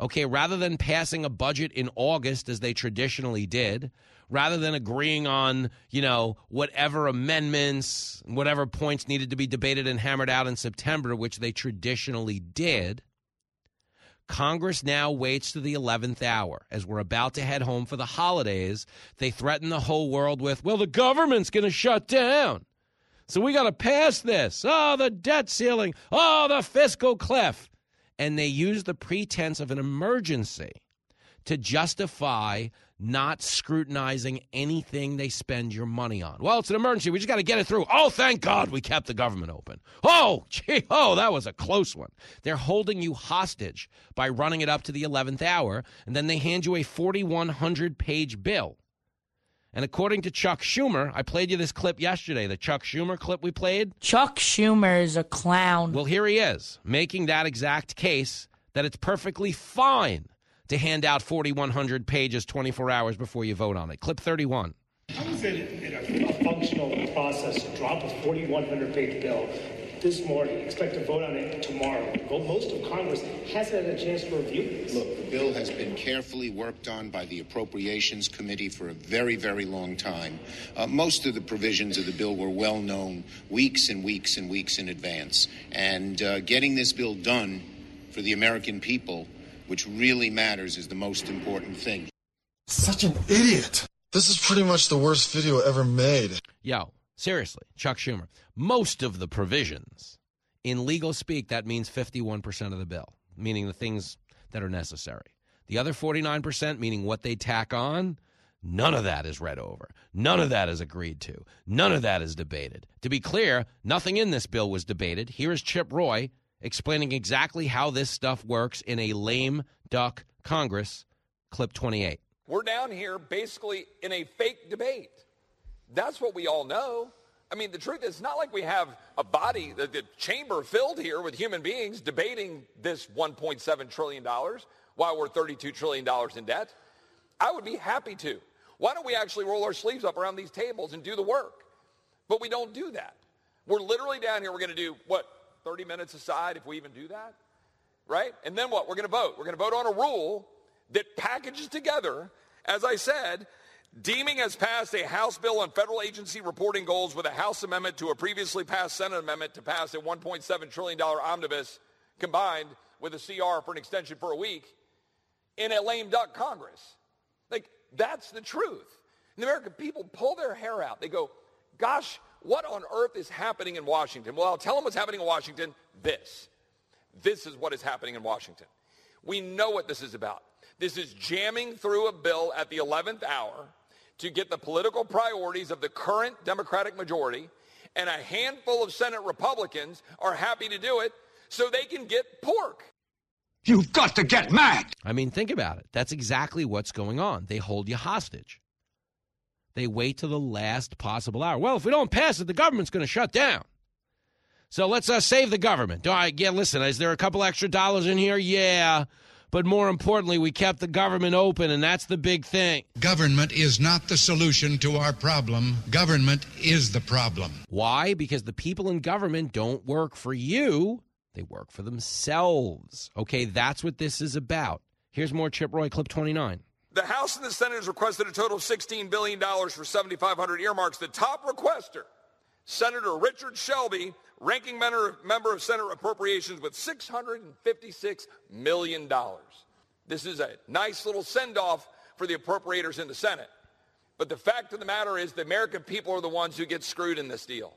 Okay, rather than passing a budget in August as they traditionally did, rather than agreeing on, you know, whatever amendments, whatever points needed to be debated and hammered out in September, which they traditionally did, Congress now waits to the 11th hour. As we're about to head home for the holidays, they threaten the whole world with, well, the government's going to shut down. So we got to pass this. Oh, the debt ceiling. Oh, the fiscal cliff. And they use the pretense of an emergency to justify not scrutinizing anything they spend your money on. Well, it's an emergency. We just got to get it through. Oh, thank God we kept the government open. Oh, [laughs] gee, oh, that was a close one. They're holding you hostage by running it up to the 11th hour, and then they hand you a 4,100 page bill. And according to Chuck Schumer, I played you this clip yesterday, the Chuck Schumer clip we played. Chuck Schumer is a clown. Well, here he is, making that exact case that it's perfectly fine to hand out 4,100 pages 24 hours before you vote on it. Clip 31. How is it a, a functional process to drop a 4,100 page bill this morning, expect to vote on it tomorrow? Well, most of Congress hasn't had a chance to review this. Look, the bill has been carefully worked on by the Appropriations Committee for a very, very long time. Uh, most of the provisions of the bill were well known weeks and weeks and weeks in advance. And uh, getting this bill done for the American people which really matters is the most important thing. Such an idiot. This is pretty much the worst video ever made. Yo, seriously, Chuck Schumer. Most of the provisions in legal speak, that means 51% of the bill, meaning the things that are necessary. The other 49%, meaning what they tack on, none of that is read over. None of that is agreed to. None of that is debated. To be clear, nothing in this bill was debated. Here is Chip Roy explaining exactly how this stuff works in a lame duck Congress, clip 28. We're down here basically in a fake debate. That's what we all know. I mean, the truth is, it's not like we have a body, the, the chamber filled here with human beings debating this $1.7 trillion while we're $32 trillion in debt. I would be happy to. Why don't we actually roll our sleeves up around these tables and do the work? But we don't do that. We're literally down here. We're going to do what 30 minutes aside if we even do that, right? And then what? We're going to vote. We're going to vote on a rule that packages together, as I said, deeming as passed a House bill on federal agency reporting goals with a House amendment to a previously passed Senate amendment to pass a $1.7 trillion omnibus combined with a CR for an extension for a week in a lame duck Congress. Like, that's the truth. And the American people pull their hair out. They go, gosh, what on earth is happening in Washington? Well, I'll tell them what's happening in Washington. This. This is what is happening in Washington. We know what this is about. This is jamming through a bill at the 11th hour to get the political priorities of the current Democratic majority, and a handful of Senate Republicans are happy to do it so they can get pork. You've got to get mad. I mean, think about it. That's exactly what's going on. They hold you hostage. They wait to the last possible hour. Well, if we don't pass it, the government's going to shut down. So let's uh, save the government. Do I, yeah, listen, is there a couple extra dollars in here? Yeah. But more importantly, we kept the government open, and that's the big thing. Government is not the solution to our problem. Government is the problem. Why? Because the people in government don't work for you, they work for themselves. Okay, that's what this is about. Here's more Chip Roy, clip 29. The House and the Senate has requested a total of $16 billion for 7,500 earmarks. The top requester, Senator Richard Shelby, ranking member of Senate Appropriations with $656 million. This is a nice little send-off for the appropriators in the Senate. But the fact of the matter is the American people are the ones who get screwed in this deal.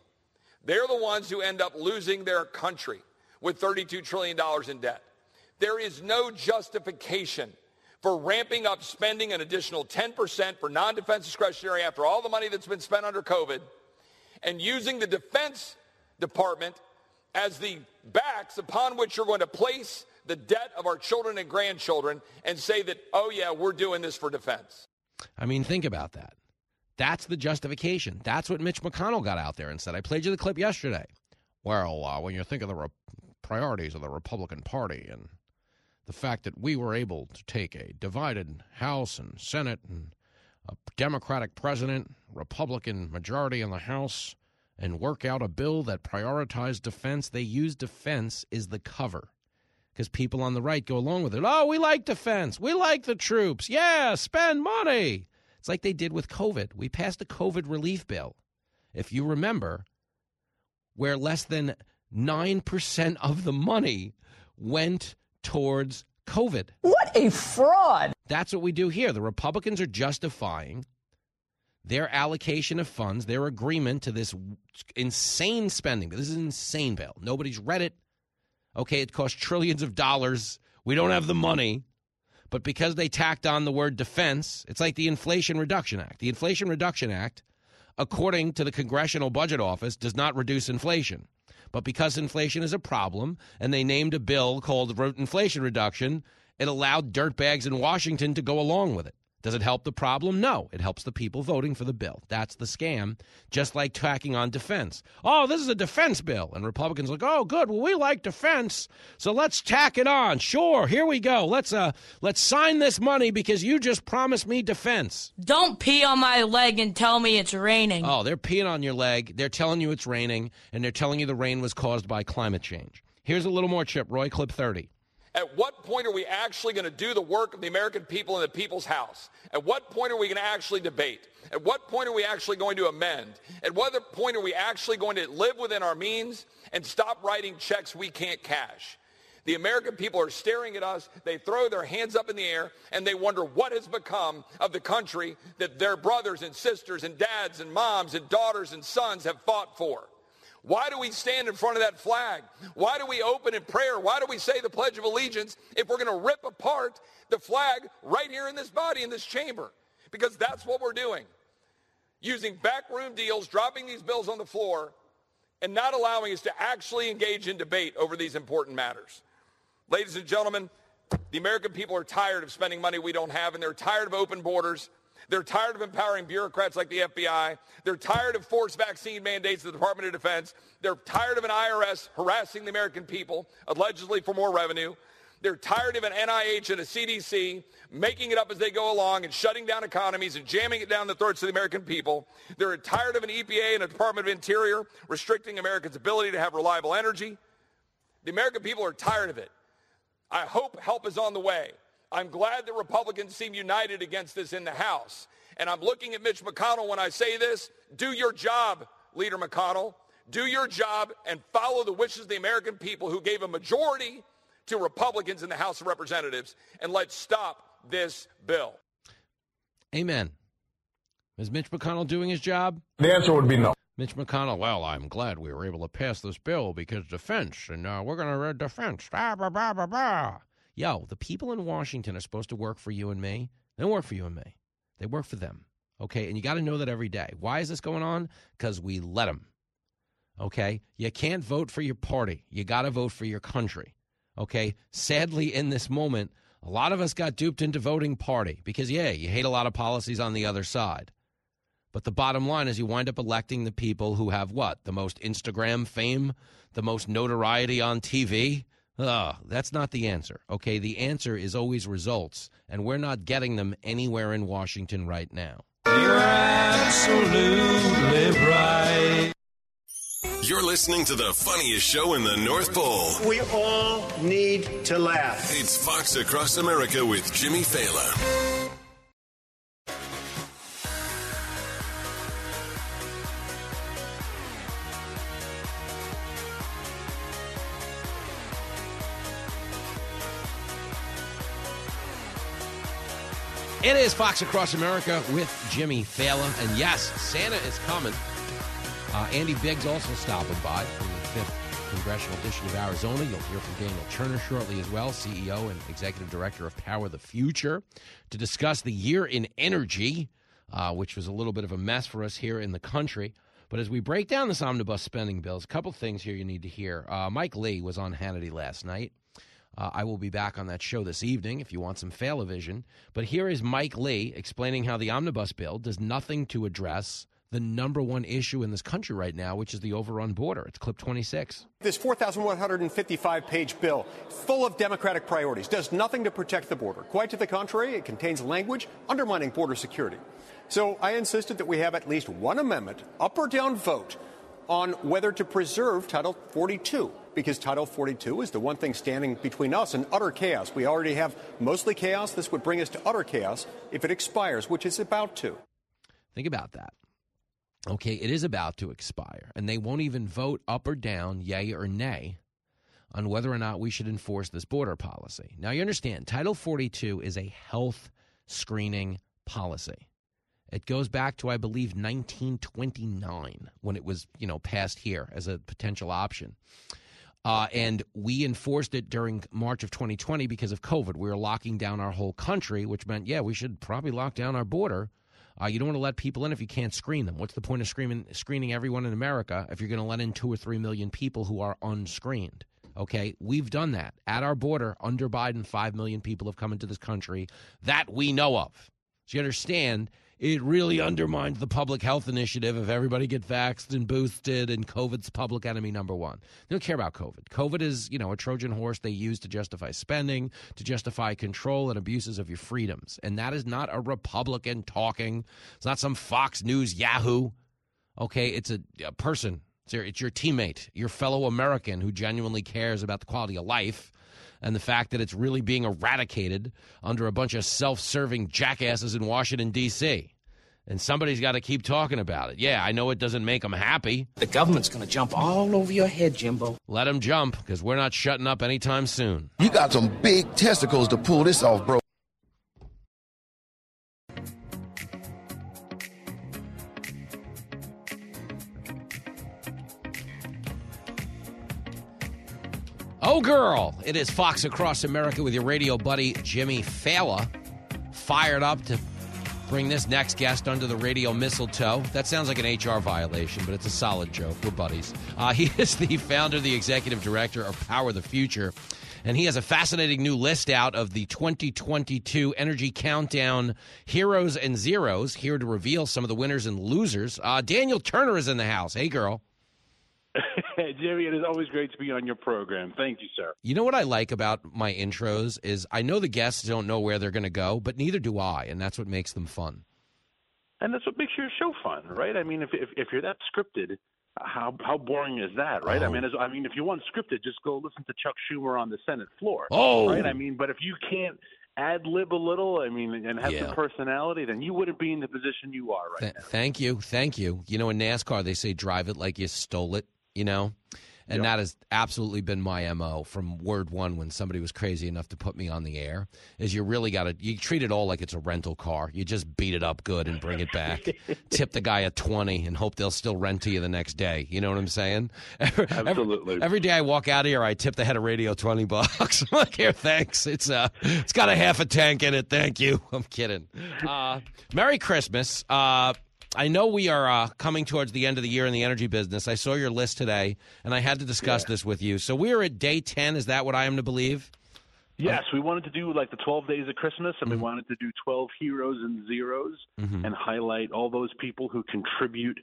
They're the ones who end up losing their country with $32 trillion in debt. There is no justification for ramping up spending an additional 10% for non-defense discretionary after all the money that's been spent under COVID and using the Defense Department as the backs upon which you're going to place the debt of our children and grandchildren and say that, oh, yeah, we're doing this for defense. I mean, think about that. That's the justification. That's what Mitch McConnell got out there and said. I played you the clip yesterday. Well, uh, when you think of the re- priorities of the Republican Party and the fact that we were able to take a divided House and Senate and a Democratic president, Republican majority in the House, and work out a bill that prioritized defense. They use defense as the cover because people on the right go along with it. Oh, we like defense. We like the troops. Yeah, spend money. It's like they did with COVID. We passed a COVID relief bill, if you remember, where less than 9% of the money went towards COVID. What a fraud. That's what we do here. The Republicans are justifying their allocation of funds, their agreement to this insane spending. This is an insane bill. Nobody's read it. Okay, it costs trillions of dollars. We don't have the money. But because they tacked on the word defense, it's like the Inflation Reduction Act. The Inflation Reduction Act, according to the Congressional Budget Office, does not reduce inflation. But because inflation is a problem and they named a bill called Inflation Reduction, it allowed dirtbags in Washington to go along with it. Does it help the problem? No. It helps the people voting for the bill. That's the scam. Just like tacking on defense. Oh, this is a defense bill. And Republicans like, oh, good. Well, we like defense, so let's tack it on. Sure, here we go. Let's uh let's sign this money because you just promised me defense. Don't pee on my leg and tell me it's raining. Oh, they're peeing on your leg. They're telling you it's raining, and they're telling you the rain was caused by climate change. Here's a little more chip, Roy, clip 30. At what point are we actually going to do the work of the American people in the people's house? At what point are we going to actually debate? At what point are we actually going to amend? At what point are we actually going to live within our means and stop writing checks we can't cash? The American people are staring at us. They throw their hands up in the air and they wonder what has become of the country that their brothers and sisters and dads and moms and daughters and sons have fought for. Why do we stand in front of that flag? Why do we open in prayer? Why do we say the Pledge of Allegiance if we're going to rip apart the flag right here in this body, in this chamber? Because that's what we're doing. Using backroom deals, dropping these bills on the floor, and not allowing us to actually engage in debate over these important matters. Ladies and gentlemen, the American people are tired of spending money we don't have, and they're tired of open borders. They're tired of empowering bureaucrats like the FBI. They're tired of forced vaccine mandates of the Department of Defense. They're tired of an IRS harassing the American people, allegedly for more revenue. They're tired of an NIH and a CDC making it up as they go along and shutting down economies and jamming it down the throats of the American people. They're tired of an EPA and a Department of Interior restricting Americans' ability to have reliable energy. The American people are tired of it. I hope help is on the way. I'm glad that Republicans seem united against this in the House. And I'm looking at Mitch McConnell when I say this. Do your job, Leader McConnell. Do your job and follow the wishes of the American people who gave a majority to Republicans in the House of Representatives. And let's stop this bill. Amen. Is Mitch McConnell doing his job? The answer would be no. Mitch McConnell, well, I'm glad we were able to pass this bill because defense, and uh, we're going to uh, defense. Bah, bah, bah, bah, bah. Yo, the people in Washington are supposed to work for you and me. They don't work for you and me. They work for them. Okay, and you got to know that every day. Why is this going on? Because we let them. Okay, you can't vote for your party. You got to vote for your country. Okay, sadly, in this moment, a lot of us got duped into voting party because, yeah, you hate a lot of policies on the other side. But the bottom line is you wind up electing the people who have what? The most Instagram fame, the most notoriety on TV, Ugh, that's not the answer. Okay, the answer is always results, and we're not getting them anywhere in Washington right now. You're absolutely right. You're listening to the funniest show in the North Pole. We all need to laugh. It's Fox Across America with Jimmy Failla. It is Fox Across America with Jimmy Failla. And yes, Santa is coming. Uh, Andy Biggs also stopping by from the 5th Congressional District of Arizona. You'll hear from Daniel Turner shortly as well, CEO and Executive Director of Power the Future, to discuss the year in energy, uh, which was a little bit of a mess for us here in the country. But as we break down this omnibus spending bills, a couple things here you need to hear. Uh, Mike Lee was on Hannity last night. Uh, I will be back on that show this evening if you want some Failla vision. But here is Mike Lee explaining how the omnibus bill does nothing to address the number one issue in this country right now, which is the overrun border. It's clip 26. This 4,155 page bill, full of Democratic priorities, does nothing to protect the border. Quite to the contrary, it contains language undermining border security. So I insisted that we have at least one amendment, up or down vote, on whether to preserve Title 42, because Title 42 is the one thing standing between us and utter chaos. We already have mostly chaos. This would bring us to utter chaos if it expires, which it's about to. Think about that. Okay, it is about to expire, and they won't even vote up or down, yay or nay, on whether or not we should enforce this border policy. Now, you understand, Title 42 is a health screening policy. It goes back to, I believe, 1929 when it was, you know, passed here as a potential option. Uh, and we enforced it during March of 2020 because of COVID. We were locking down our whole country, which meant, yeah, we should probably lock down our border uh, you don't want to let people in if you can't screen them. What's the point of screening, screening everyone in America if you're going to let in two or three million people who are unscreened? Okay, we've done that at our border under Biden. Five million people have come into this country that we know of. So you understand it really undermines the public health initiative if everybody get vaxxed and boosted and COVID's public enemy number one. They don't care about COVID. COVID is, you know, a Trojan horse they use to justify spending, to justify control and abuses of your freedoms. And that is not a Republican talking. It's not some Fox News Yahoo. Okay, it's a, a person. It's your, it's your teammate, your fellow American who genuinely cares about the quality of life and the fact that it's really being eradicated under a bunch of self serving jackasses in Washington, D.C. And somebody's got to keep talking about it. Yeah, I know it doesn't make them happy. The government's going to jump all over your head, Jimbo. Let them jump, because we're not shutting up anytime soon. You got some big testicles to pull this off, bro. Oh, girl. It is Fox Across America with your radio buddy, Jimmy Failla. Fired up to bring this next guest under the radio mistletoe. That sounds like an HR violation, but it's a solid joke. We're buddies. Uh, [laughs] he is the founder, the executive director of Power the Future, and he has a fascinating new list out of the 2022 Energy Countdown Heroes and Zeros. Here to reveal some of the winners and losers. Uh, Daniel Turner is in the house. Hey, girl. [laughs] Jerry, it is always great to be on your program. Thank you, sir. You know what I like about my intros is I know the guests don't know where they're going to go, but neither do I, and that's what makes them fun. And that's what makes your show fun, right? I mean, if if, if you're that scripted, how how boring is that, right? Oh. I mean, as, I mean, if you want scripted, just go listen to Chuck Schumer on the Senate floor. Oh. right. I mean, but if you can't ad lib a little, I mean, and have Yeah. some personality, then you wouldn't be in the position you are right Th- thank you, thank you. You know, in NASCAR they say drive it like you stole it. You know, and that has absolutely been my mo from word one when somebody was crazy enough to put me on the air. Is you really got to you treat it all like it's a rental car. You just beat it up good and bring it back. [laughs] Tip the guy a twenty and hope they'll still rent to you the next day. You know what I'm saying? [laughs] Every- Absolutely. Every day I walk out of here, I tip the head of radio twenty bucks. [laughs] I'm like, here, thanks. It's uh, it's got a half a tank in it. Thank you. I'm kidding. Uh, Merry Christmas. Uh, I know we are uh, coming towards the end of the year in the energy business. I saw your list today, and I had to discuss this with you. So we are at day ten. Is that what I am to believe? Yes, we wanted to do like the 12 days of Christmas, and Mm-hmm. we wanted to do 12 heroes and zeros Mhm. and highlight all those people who contribute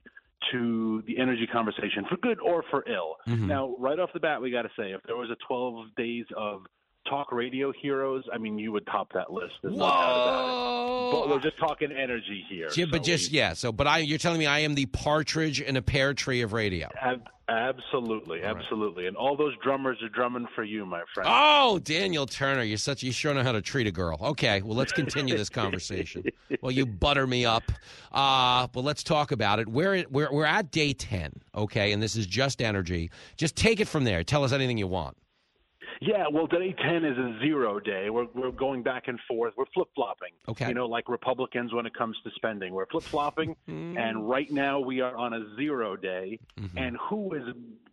to the energy conversation for good or for ill. Mhm. Now, right off the bat, we got to say if there was a 12 days of talk radio heroes, I mean, you would top that list. There's no doubt about it. But we're just talking energy here. Yeah, but just yeah. So, but I, you're telling me I am the partridge in a pear tree of radio. Ab- absolutely, absolutely. And all those drummers are drumming for you, my friend. Oh, Daniel Turner, you're such you sure know how to treat a girl. Okay, well let's continue this [laughs] conversation. well, you butter me up. Uh, well, let's talk about it. We're we're we're at day ten, okay, and this is just energy. Just take it from there. Tell us anything you want. Yeah, well, day 10 is a zero day. We're, we're going back and forth. We're flip flopping. Okay. You know, like Republicans when it comes to spending. We're flip flopping, [laughs] and right now we are on a zero day. And who is,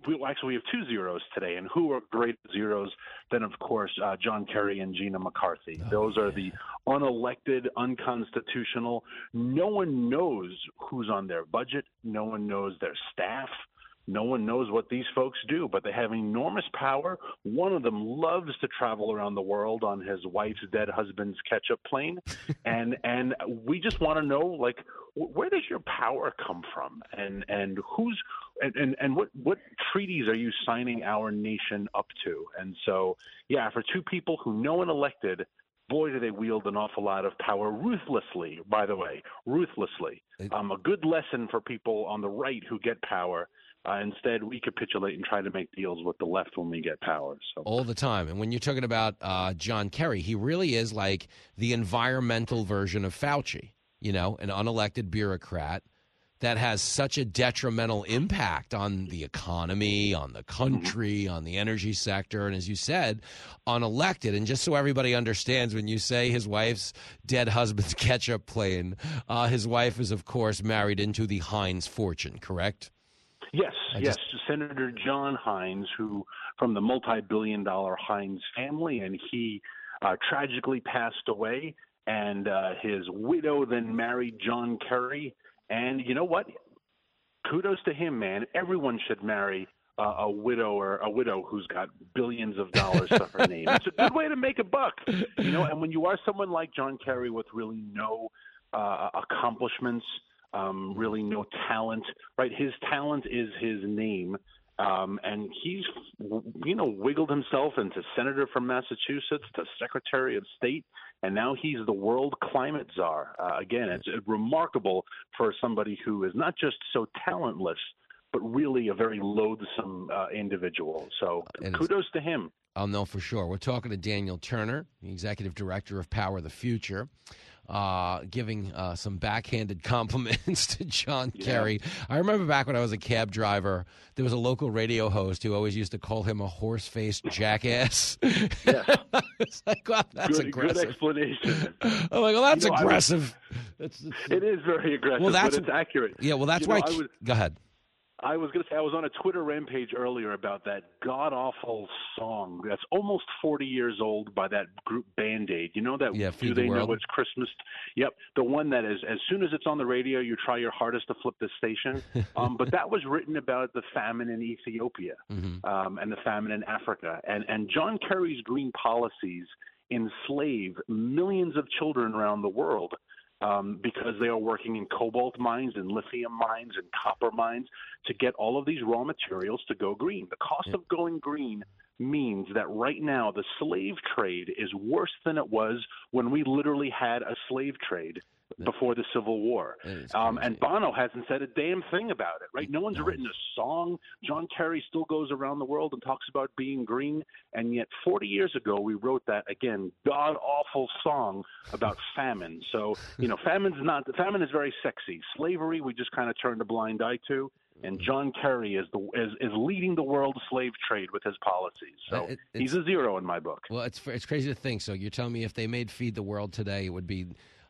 we, well, actually, we have two zeros today. And who are great zeros than, of course, uh, John Kerry and Gina McCarthy? Those are the unelected, unconstitutional. No one knows who's on their budget, no one knows their staff. No one knows what these folks do, but they have enormous power. One of them loves to travel around the world on his wife's dead husband's ketchup plane, [laughs] and and we just want to know like where does your power come from, and and who's and, and and what what treaties are you signing our nation up to? And so yeah, for two people who no one elected boy, do they wield an awful lot of power ruthlessly, by the way, ruthlessly. Um, a good lesson for people on the right who get power. Uh, instead, we capitulate and try to make deals with the left when we get power. So all the time. And when you're talking about uh, John Kerry, he really is like the environmental version of Fauci, you know, an unelected bureaucrat that has such a detrimental impact on the economy, on the country, on the energy sector, and as you said, unelected. And just so everybody understands, when you say his wife's dead husband's [laughs] ketchup plane, uh, his wife is, of course, married into the Heinz fortune, correct? Yes, I yes, just- Senator John Heinz, who from the multi-billion-dollar Heinz family, and he uh, tragically passed away. And uh, his widow then married John Kerry. And you know what? Kudos to him, man. Everyone should marry uh, a widow or a widow who's got billions of dollars to her name. It's a good way to make a buck, you know. And when you are someone like John Kerry with really no uh, accomplishments, um, really no talent, right? His talent is his name. Um, and he's, you know, wiggled himself into senator from Massachusetts to secretary of state, and now he's the world climate czar. Uh, again, it's remarkable for somebody who is not just so talentless, but really a very loathsome uh, individual. So And- kudos to him. I'll know for sure. We're talking to Daniel Turner, the executive director of Power of the Future, uh, giving uh, some backhanded [laughs] compliments to John Kerry. I remember back when I was a cab driver, there was a local radio host who always used to call him a horse faced jackass. [laughs] [laughs] it's like, well, that's good, aggressive. Good explanation. I'm like, well, that's You know, I was- aggressive. That's, It is very aggressive, Well, that's- but it's accurate. yeah, well, that's You know, why. I was- Go ahead. I was going to say I was on a Twitter rampage earlier about that god awful song that's almost 40 years old by that group Band Aid. You know that? Yeah, Do Feed the they know it's Christmas? Yep, the one that is as soon as it's on the radio, you try your hardest to flip the station. [laughs] um, but that was written about the famine in Ethiopia Mm-hmm. um, and the famine in Africa, and and John Kerry's green policies enslave millions of children around the world um, because they are working in cobalt mines and lithium mines and copper mines to get all of these raw materials to go green. The cost of going green means that right now the slave trade is worse than it was when we literally had a slave trade before the Civil War. Um, and Bono hasn't said a damn thing about it, right? No one's written a song. John Kerry still goes around the world and talks about being green. And yet, 40 years ago, we wrote that, again, god awful song about [laughs] famine. So, you know, famine's not, famine is very sexy. Slavery, we just kind of turned a blind eye to. And John Kerry is the is, is leading the world slave trade with his policies. So he's a zero in my book. Well, it's it's crazy to think. So you're telling me if they made Feed the World today, it would be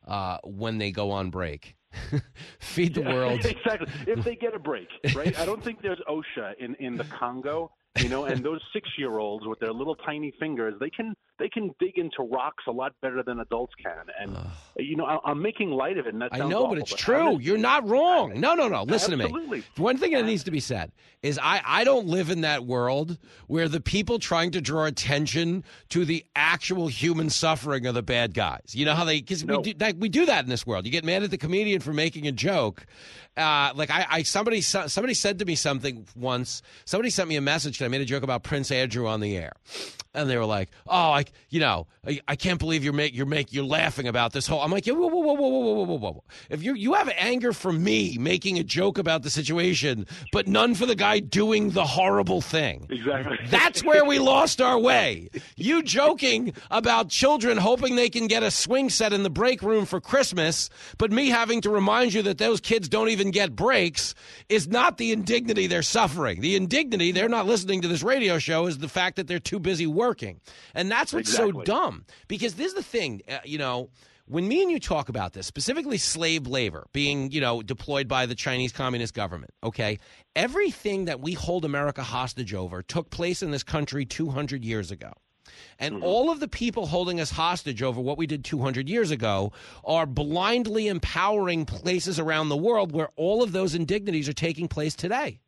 uh, when they go on break. [laughs] Feed the World. [laughs] exactly. If they get a break, right? [laughs] I don't think there's OSHA in in the Congo, you know, and those six year olds with their little tiny fingers, they can they can dig into rocks a lot better than adults can. And you know, I, I'm making light of it, I know, awful, but it's how true. You're not wrong. No, no, no. Listen to me. One thing that needs to be said is I, I don't live in that world where the people trying to draw attention to the actual human suffering are the bad guys. You know how they because we do like, we do that in this world. You get mad at the comedian for making a joke. Uh, like I, I somebody somebody said to me something once. Somebody sent me a message I made a joke about Prince Andrew on the air, and they were like, "Oh, I, you know, I, I can't believe you're make you're make you're laughing about this whole." I'm like, "Whoa, whoa, whoa, whoa, whoa, whoa, whoa, whoa! If you you have anger for me making a joke about the situation, but none for the guy doing the horrible thing. Exactly. [laughs] That's where we lost our way. You joking about children hoping they can get a swing set in the break room for Christmas, but me having to remind you that those kids don't even get breaks is not the indignity they're suffering. The indignity they're not listening." To this radio show is the fact that they're too busy working. And that's what's so dumb. Because this is the thing, uh, you know, when me and you talk about this, specifically slave labor being, you know, deployed by the Chinese Communist government, okay? Everything that we hold America hostage over took place in this country 200 years ago. And all of the people holding us hostage over what we did 200 years ago are blindly empowering places around the world where all of those indignities are taking place today.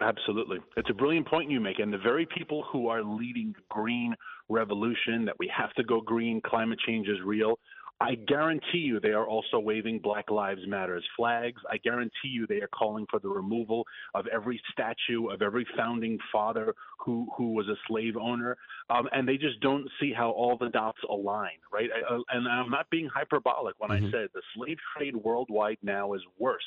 Absolutely. It's a brilliant point you make. And the very people who are leading the green revolution, that we have to go green, climate change is real, I guarantee you they are also waving Black Lives Matters flags. I guarantee you they are calling for the removal of every statue of every founding father who who was a slave owner, um, and they just don't see how all the dots align, right? I, uh, and I'm not being hyperbolic when Mm-hmm. I said the slave trade worldwide now is worse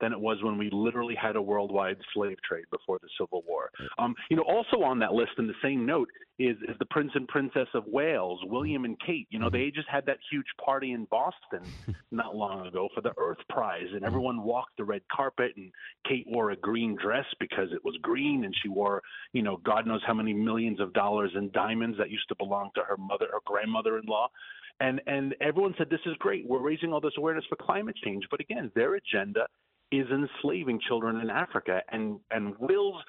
than it was when we literally had a worldwide slave trade before the Civil War. Um, you know, also on that list, in the same note, is, is the Prince and Princess of Wales, William and Kate. You know, they just had that huge party in Boston [laughs] not long ago for the Earth Prize, and everyone walked the red carpet, and Kate wore a green dress because it was green, and she wore, you know, God knows how many millions of dollars in diamonds that used to belong to her mother, her grandmother-in-law. And and everyone said this is great. We're raising all this awareness for climate change, but again, their agenda is enslaving children in Africa and and Will's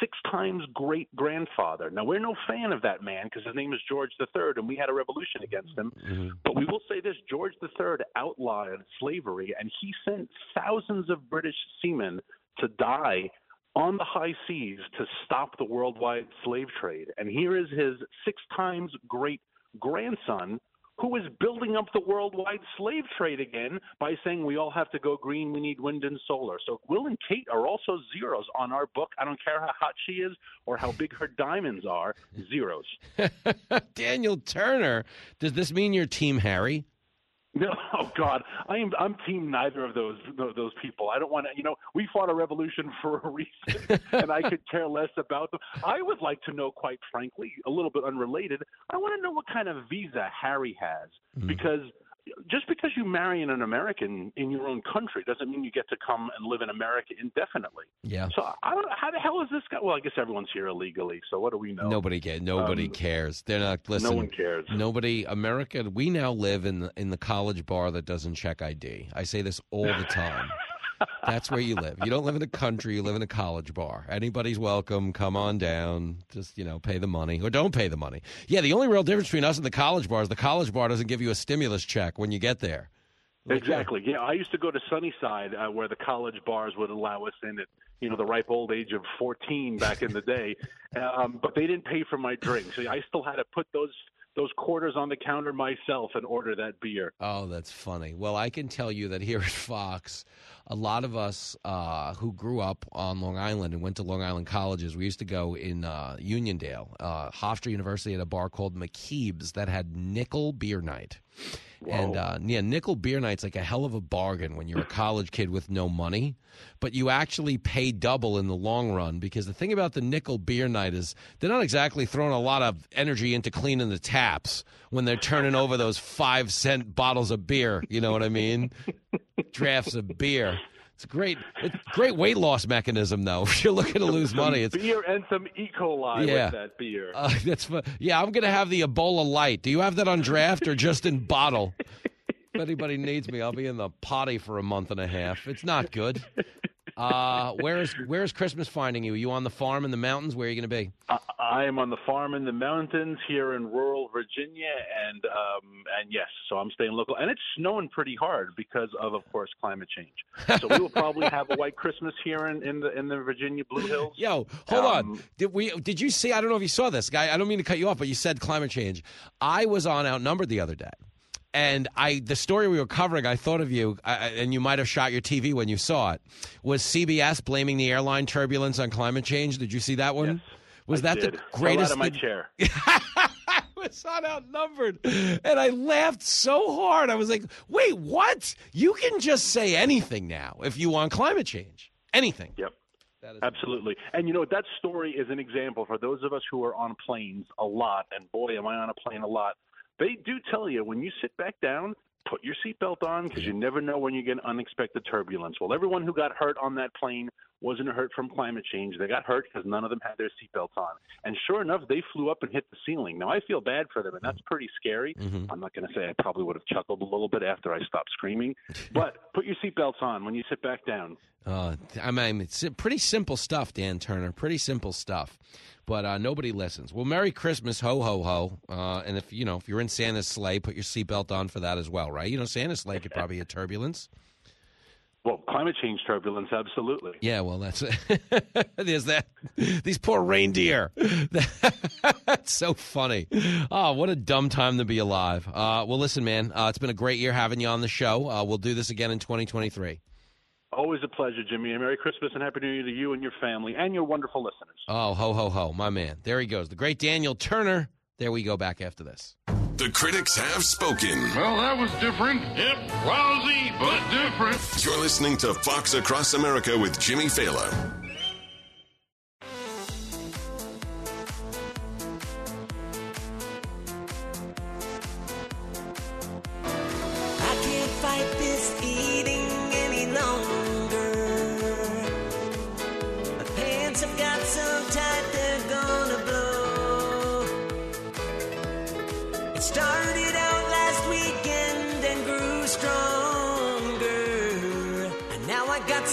six times great grandfather. Now we're no fan of that man because his name is George III and we had a revolution against him. Mm-hmm. But we will say this: George III outlawed slavery and he sent thousands of British seamen to die on the high seas to stop the worldwide slave trade. And here is his six times great grandson who is building up the worldwide slave trade again by saying we all have to go green, we need wind and solar. So Will and Kate are also zeros on our book. I don't care how hot she is or how big her diamonds are, zeros. [laughs] Daniel Turner, does this mean you're Team Harry? No, [laughs] oh God, I am. I'm team neither of those those people. I don't want to. You know, we fought a revolution [laughs] for a reason, and I could care less about them. I would like to know, quite frankly, a little bit unrelated. I want to know what kind of visa Harry has, hmm. because just because you marry an American in your own country doesn't mean you get to come and live in America indefinitely. Yeah. So I don't. How the hell is this guy? Well, I guess everyone's here illegally. So what do we know? Nobody cares. Nobody Um, cares. They're not listen. No one cares. Nobody. America. We now live in the in the college bar that doesn't check ID. I say this all the time. [laughs] That's where you live. You don't live in a country. You live in a college bar. Anybody's welcome. Come on down. Just you know, pay the money or don't pay the money. Yeah. The only real difference between us and the college bar is the college bar doesn't give you a stimulus check when you get there. Exactly. Yeah, I used to go to Sunnyside, uh, where the college bars would allow us in at you know the ripe old age of 14 back in the day, [laughs] um, but they didn't pay for my drink, so I still had to put those those quarters on the counter myself and order that beer. Oh, that's funny. Well, I can tell you that here at Fox, a lot of us uh, who grew up on Long Island and went to Long Island colleges, we used to go in uh, Uniondale, uh, Hofstra University, at a bar called McKeeb's that had nickel beer night. And uh, yeah, nickel beer night's like a hell of a bargain when you're a college kid with no money, but you actually pay double in the long run because the thing about the nickel beer night is they're not exactly throwing a lot of energy into cleaning the taps when they're turning over those five cent bottles of beer. You know what I mean? [laughs] Drafts of beer. It's a great, it's great weight loss mechanism, though. [laughs] If you're looking to lose Some money, it's beer and some E. coli Yeah. with that beer. uh, [laughs] that's yeah. I'm gonna have the Ebola light. Do you have that on draft or just in bottle? [laughs] If anybody needs me, I'll be in the potty for a month and a half. It's not good. Uh, where's where's Christmas finding you? Are you on the farm in the mountains? Where are you gonna be? I, I am on the farm in the mountains here in rural Virginia, and um, and yes, so I'm staying local, and it's snowing pretty hard because of, of course, climate change. So we will probably [laughs] have a white Christmas here in, in the in the Virginia Blue Hills. Yo, hold Um, on. Did we? Did you see? I don't know if you saw this, guy. I don't mean to cut you off, but you said climate change. I was on Outnumbered the other day, and I the story we were covering. I thought of you, I, I- and you might have shot your TV when you saw it. Was CBS blaming the airline turbulence on climate change? Did you see that one? was I that did. the Fell greatest? out of my chair. [laughs] I was on Outnumbered, and I laughed so hard. I was like, "Wait, what? You can just say anything now if you want climate change. Anything." Yep. Absolutely. And you know, that story is an example for those of us who are on planes a lot, and boy, am I on a plane a lot. They do tell you when you sit back down, put your seatbelt on because you never know when you get unexpected turbulence. Well, everyone who got hurt on that plane wasn't hurt from climate change. They got hurt because none of them had their seatbelts on. And sure enough, they flew up and hit the ceiling. Now, I feel bad for them, and that's pretty scary. I'm not going to say I probably would have chuckled a little bit after I stopped screaming, [laughs] but put your seatbelts on when you sit back down. Uh, I mean, it's pretty simple stuff, Dan Turner. Pretty simple stuff, but uh, nobody listens. Well, Merry Christmas, ho ho ho! Uh, and if you know if you're in Santa's sleigh, put your seatbelt on for that as well, right? You know, Santa's sleigh could [laughs] probably hit turbulence. Well, climate change turbulence, absolutely. Yeah, well, that's [laughs] there's that. These poor reindeer. [laughs] that's so funny. Oh, what a dumb time to be alive. Uh, well, listen, man, uh, it's been a great year having you on the show. Uh, we'll do this again in 2023. Always a pleasure, Jimmy. And Merry Christmas and Happy New Year to you and your family and your wonderful listeners. Oh, ho, ho, ho, my man. There he goes. The great Daniel Turner. There we go back after this. The critics have spoken. Well, that was different. Yep, lousy, but different. You're listening to Fox Across America with Jimmy Failla. I can't fight this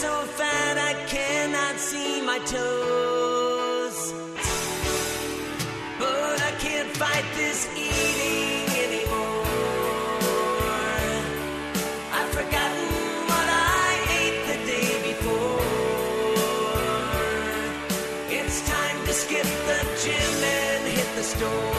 so fat I cannot see my toes. But I can't fight this eating anymore. I've forgotten what I ate the day before. It's time to skip the gym and hit the store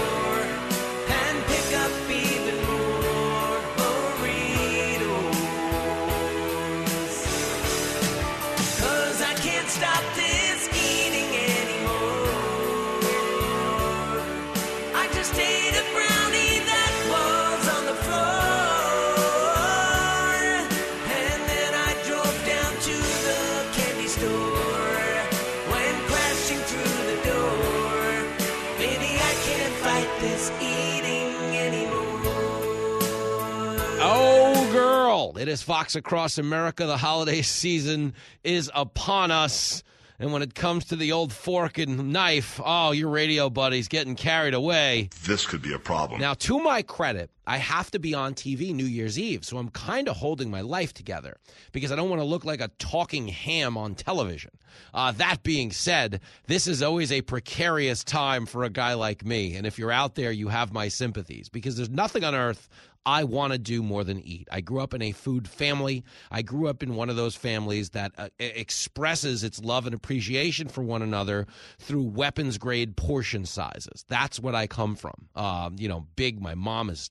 is Fox Across America. The holiday [laughs] season is upon us. And when it comes to the old fork and knife, oh, your radio buddy's getting carried away. This could be a problem. Now, to my credit, I have to be on TV New Year's Eve, so I'm kind of holding my life together because I don't want to look like a talking ham on television. Uh, that being said, this is always a precarious time for a guy like me, and if you're out there, you have my sympathies because there's nothing on earth I want to do more than eat. I grew up in a food family. I grew up in one of those families that uh, expresses its love and appreciation for one another through weapons grade portion sizes. That's what I come from. Um, you know, big. My mom is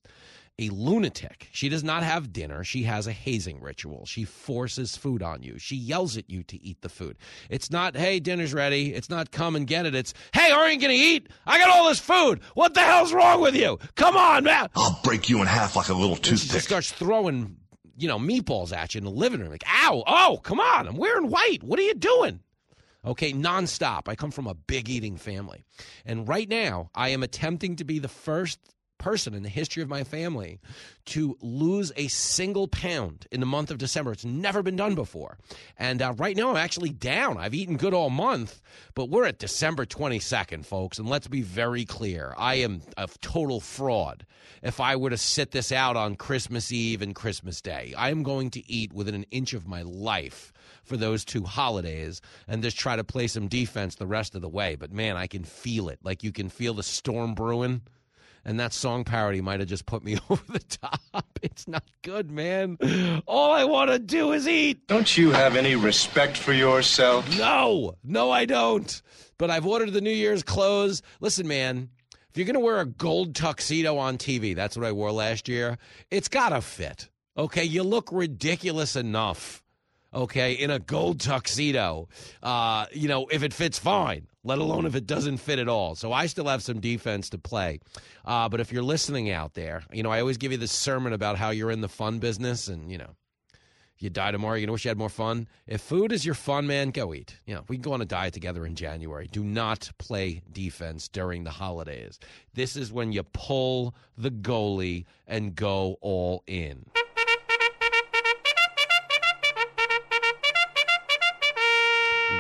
a lunatic. She does not have dinner. She has a hazing ritual. She forces food on you. She yells at you to eat the food. It's not, hey, dinner's ready. It's not come and get it. It's, hey, aren't you going to eat? I got all this food. What the hell's wrong with you? Come on, man. I'll break you in half like a little toothpick. starts throwing, you know, meatballs at you in the living room. Like, ow, oh, come on. I'm wearing white. What are you doing? Okay, nonstop. I come from a big eating family. And right now, I am attempting to be the first person in the history of my family to lose a single pound in the month of December. It's never been done before. And uh, right now, I'm actually down. I've eaten good all month, but we're at December 22nd, folks. And let's be very clear I am a total fraud if I were to sit this out on Christmas Eve and Christmas Day. I am going to eat within an inch of my life for those two holidays and just try to play some defense the rest of the way. But man, I can feel it. Like you can feel the storm brewing. And that song parody might have just put me [laughs] over the top. It's not good, man. All I want to do is eat. Don't you have any respect for yourself? No, no, I don't. But I've ordered the New Year's clothes. Listen, man, if you're going to wear a gold tuxedo on TV, that's what I wore last year, it's got to fit. Okay, you look ridiculous enough. Okay, in a gold tuxedo, uh, you know, if it fits fine, let alone if it doesn't fit at all. So I still have some defense to play. Uh, but if you're listening out there, you know, I always give you this sermon about how you're in the fun business and, you know, you die tomorrow, you're going to wish you had more fun. If food is your fun, man, go eat. You know, we can go on a diet together in January. Do not play defense during the holidays. This is when you pull the goalie and go all in.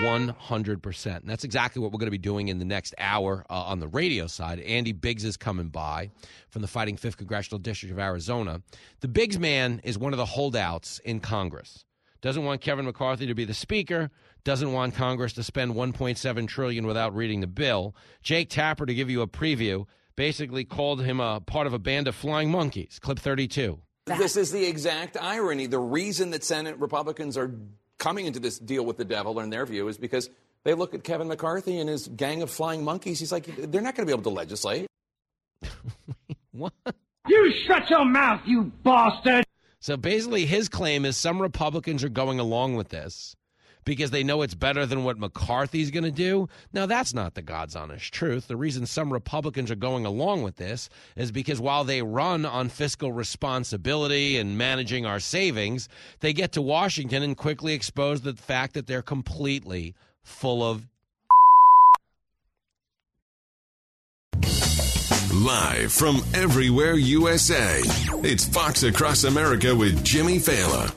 One hundred percent. And that's exactly what we're going to be doing in the next hour uh, on the radio side. Andy Biggs is coming by from the Fighting Fifth Congressional District of Arizona. The Biggs man is one of the holdouts in Congress. Doesn't want Kevin McCarthy to be the speaker. Doesn't want Congress to spend 1.7 trillion without reading the bill. Jake Tapper, to give you a preview, basically called him a part of a band of flying monkeys. Clip 32. This is the exact irony. The reason that Senate Republicans are coming into this deal with the devil, in their view, is because they look at Kevin McCarthy and his gang of flying monkeys. He's like, they're not going to be able to legislate. [laughs] what? You shut your mouth, you bastard! So basically, his claim is some Republicans are going along with this because they know it's better than what McCarthy's going to do. Now, that's not the God's honest truth. The reason some Republicans are going along with this is because while they run on fiscal responsibility and managing our savings, they get to Washington and quickly expose the fact that they're completely full of. Live from everywhere USA, it's Fox Across America with Jimmy Failla.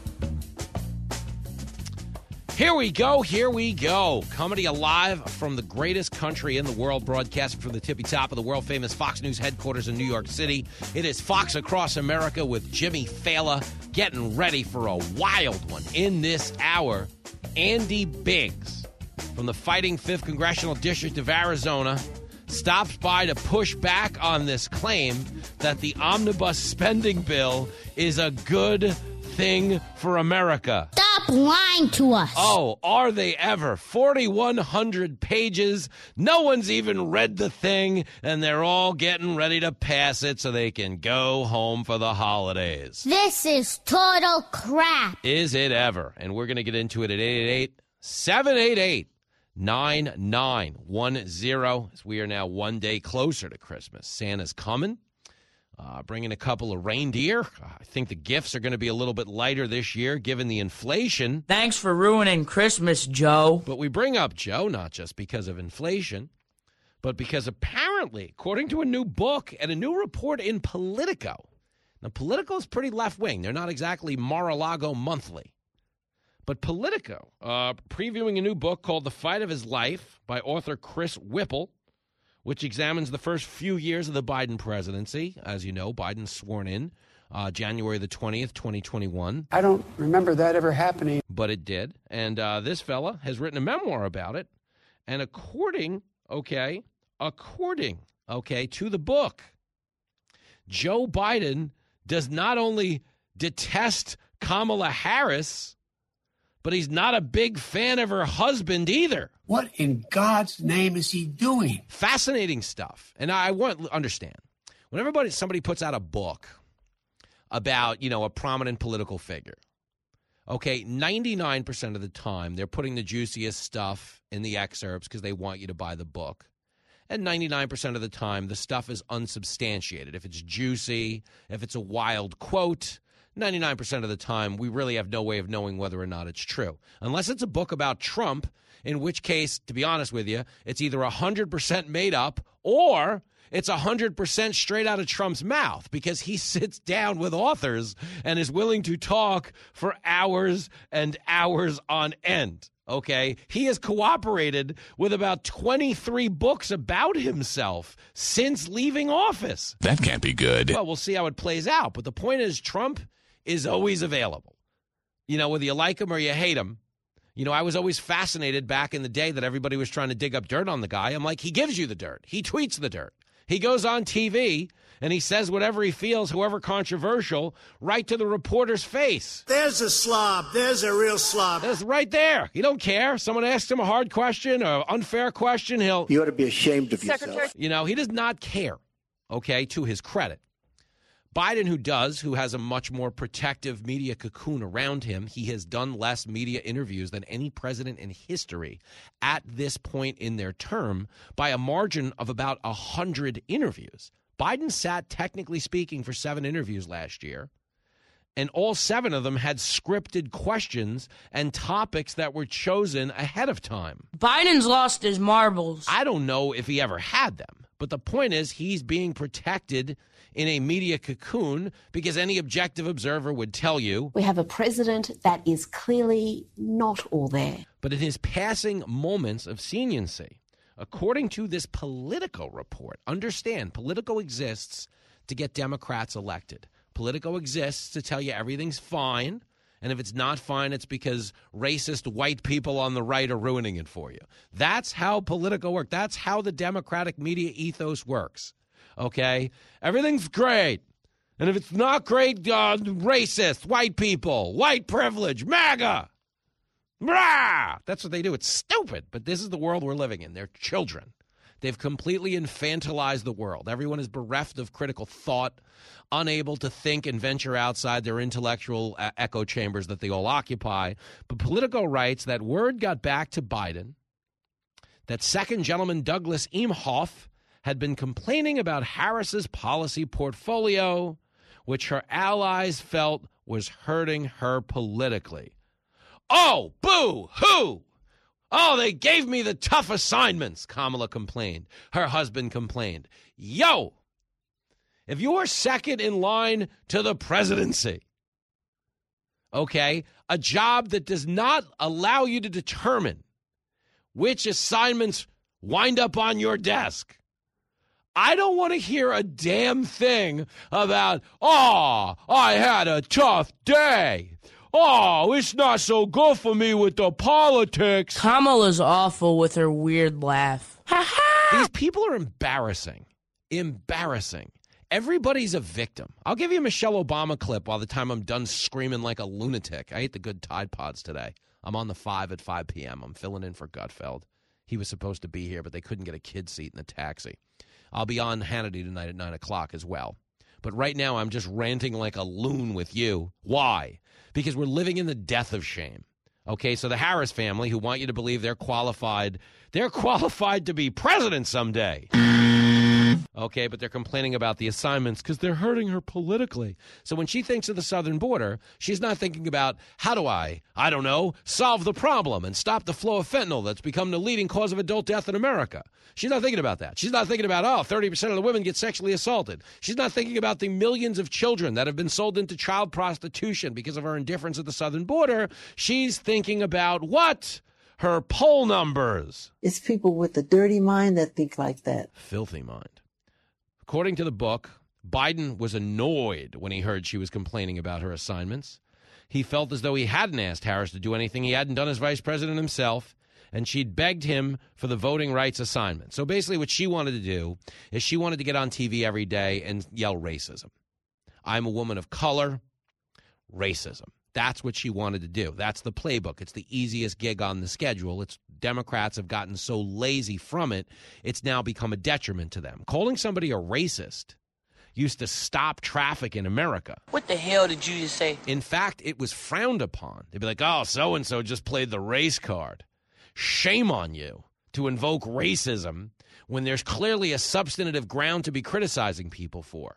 Here we go. Here we go. Comedy alive from the greatest country in the world, broadcasting from the tippy top of the world famous Fox News headquarters in New York City. It is Fox Across America with Jimmy Failla getting ready for a wild one in this hour. Andy Biggs from the Fighting 5th Congressional District of Arizona stops by to push back on this claim that the omnibus spending bill is a good thing for America. Stop lying to us. Oh, are they ever? 4,100 pages. No one's even read the thing, and they're all getting ready to pass it so they can go home for the holidays. This is total crap. Is it ever? And we're going to get into it at 888 788 9910. As we are now one day closer to Christmas. Santa's coming. Uh, bringing a couple of reindeer. I think the gifts are going to be a little bit lighter this year given the inflation. Thanks for ruining Christmas, Joe. But we bring up Joe not just because of inflation, but because apparently, according to a new book and a new report in Politico, now Politico is pretty left wing. They're not exactly Mar a Lago monthly. But Politico, uh, previewing a new book called The Fight of His Life by author Chris Whipple, which examines the first few years of the Biden presidency. As you know, Biden sworn in uh, January the 20th, 2021. I don't remember that ever happening. But it did. And uh, this fella has written a memoir about it. And according, okay, according, okay, to the book, Joe Biden does not only detest Kamala Harris, but he's not a big fan of her husband either. What in God's name is he doing? Fascinating stuff. And I want to understand when everybody somebody puts out a book about, you know, a prominent political figure. Okay, 99% of the time they're putting the juiciest stuff in the excerpts because they want you to buy the book. And 99% of the time the stuff is unsubstantiated. If it's juicy, if it's a wild quote, 99% of the time, we really have no way of knowing whether or not it's true. Unless it's a book about Trump, in which case, to be honest with you, it's either 100% made up or it's 100% straight out of Trump's mouth because he [laughs] sits down with authors and is willing to talk for hours and hours on end. Okay. He has cooperated with about 23 books about himself since leaving office. That can't be good. Well, we'll see how it plays out. But the point is, Trump is always available. You know, whether you like him or you hate him. You know, I was always fascinated back in the day that everybody was trying to dig up dirt on the guy. I'm like, he gives you the dirt, he tweets the dirt. He goes on TV and he says whatever he feels, however controversial, right to the reporter's face. There's a slob. There's a real slob. That's right there. He don't care. Someone asks him a hard question or unfair question, he'll. You ought to be ashamed of Secretary. yourself. You know, he does not care. Okay, to his credit. Biden, who does, who has a much more protective media cocoon around him, he has done less media interviews than any president in history at this point in their term by a margin of about 100 interviews. Biden sat, technically speaking, for seven interviews last year, and all seven of them had scripted questions and topics that were chosen ahead of time. Biden's lost his marbles. I don't know if he ever had them, but the point is he's being protected in a media cocoon because any objective observer would tell you. We have a president that is clearly not all there. But in his passing moments of seniency, according to this Politico report, understand Politico exists to get Democrats elected. Politico exists to tell you everything's fine. And if it's not fine, it's because racist white people on the right are ruining it for you. That's how political work. That's how the Democratic media ethos works okay? Everything's great. And if it's not great, uh, racist, white people, white privilege, MAGA. Rah! That's what they do. It's stupid, but this is the world we're living in. They're children. They've completely infantilized the world. Everyone is bereft of critical thought, unable to think and venture outside their intellectual uh, echo chambers that they all occupy. But Politico writes that word got back to Biden that second gentleman Douglas Emhoff had been complaining about Harris's policy portfolio, which her allies felt was hurting her politically. Oh, boo, hoo! Oh, they gave me the tough assignments, Kamala complained. Her husband complained. Yo, if you're second in line to the presidency, okay, a job that does not allow you to determine which assignments wind up on your desk. I don't want to hear a damn thing about, oh, I had a tough day. Oh, it's not so good for me with the politics. Kamala's awful with her weird laugh. These people are embarrassing. Embarrassing. Everybody's a victim. I'll give you a Michelle Obama clip by the time I'm done screaming like a lunatic. I ate the good Tide Pods today. I'm on the 5 at 5 p.m. I'm filling in for Gutfeld. He was supposed to be here, but they couldn't get a kid seat in the taxi. I'll be on Hannity tonight at 9 o'clock as well. But right now, I'm just ranting like a loon with you. Why? Because we're living in the death of shame. Okay, so the Harris family, who want you to believe they're qualified, they're [laughs] qualified to be president someday. Okay, but they're complaining about the assignments because they're hurting her politically. So when she thinks of the southern border, she's not thinking about how do I, I don't know, solve the problem and stop the flow of fentanyl that's become the leading cause of adult death in America. She's not thinking about that. She's not thinking about, oh, 30% of the women get sexually assaulted. She's not thinking about the millions of children that have been sold into child prostitution because of her indifference at the southern border. She's thinking about what? Her poll numbers. It's people with a dirty mind that think like that. Filthy mind. According to the book, Biden was annoyed when he heard she was complaining about her assignments. He felt as though he hadn't asked Harris to do anything he hadn't done as vice president himself, and she'd begged him for the voting rights assignment. So basically, what she wanted to do is she wanted to get on TV every day and yell racism. I'm a woman of color, racism. That's what she wanted to do. That's the playbook. It's the easiest gig on the schedule. It's Democrats have gotten so lazy from it, it's now become a detriment to them. Calling somebody a racist used to stop traffic in America. What the hell did you just say? In fact, it was frowned upon. They'd be like, "Oh, so and so just played the race card." Shame on you to invoke racism when there's clearly a substantive ground to be criticizing people for.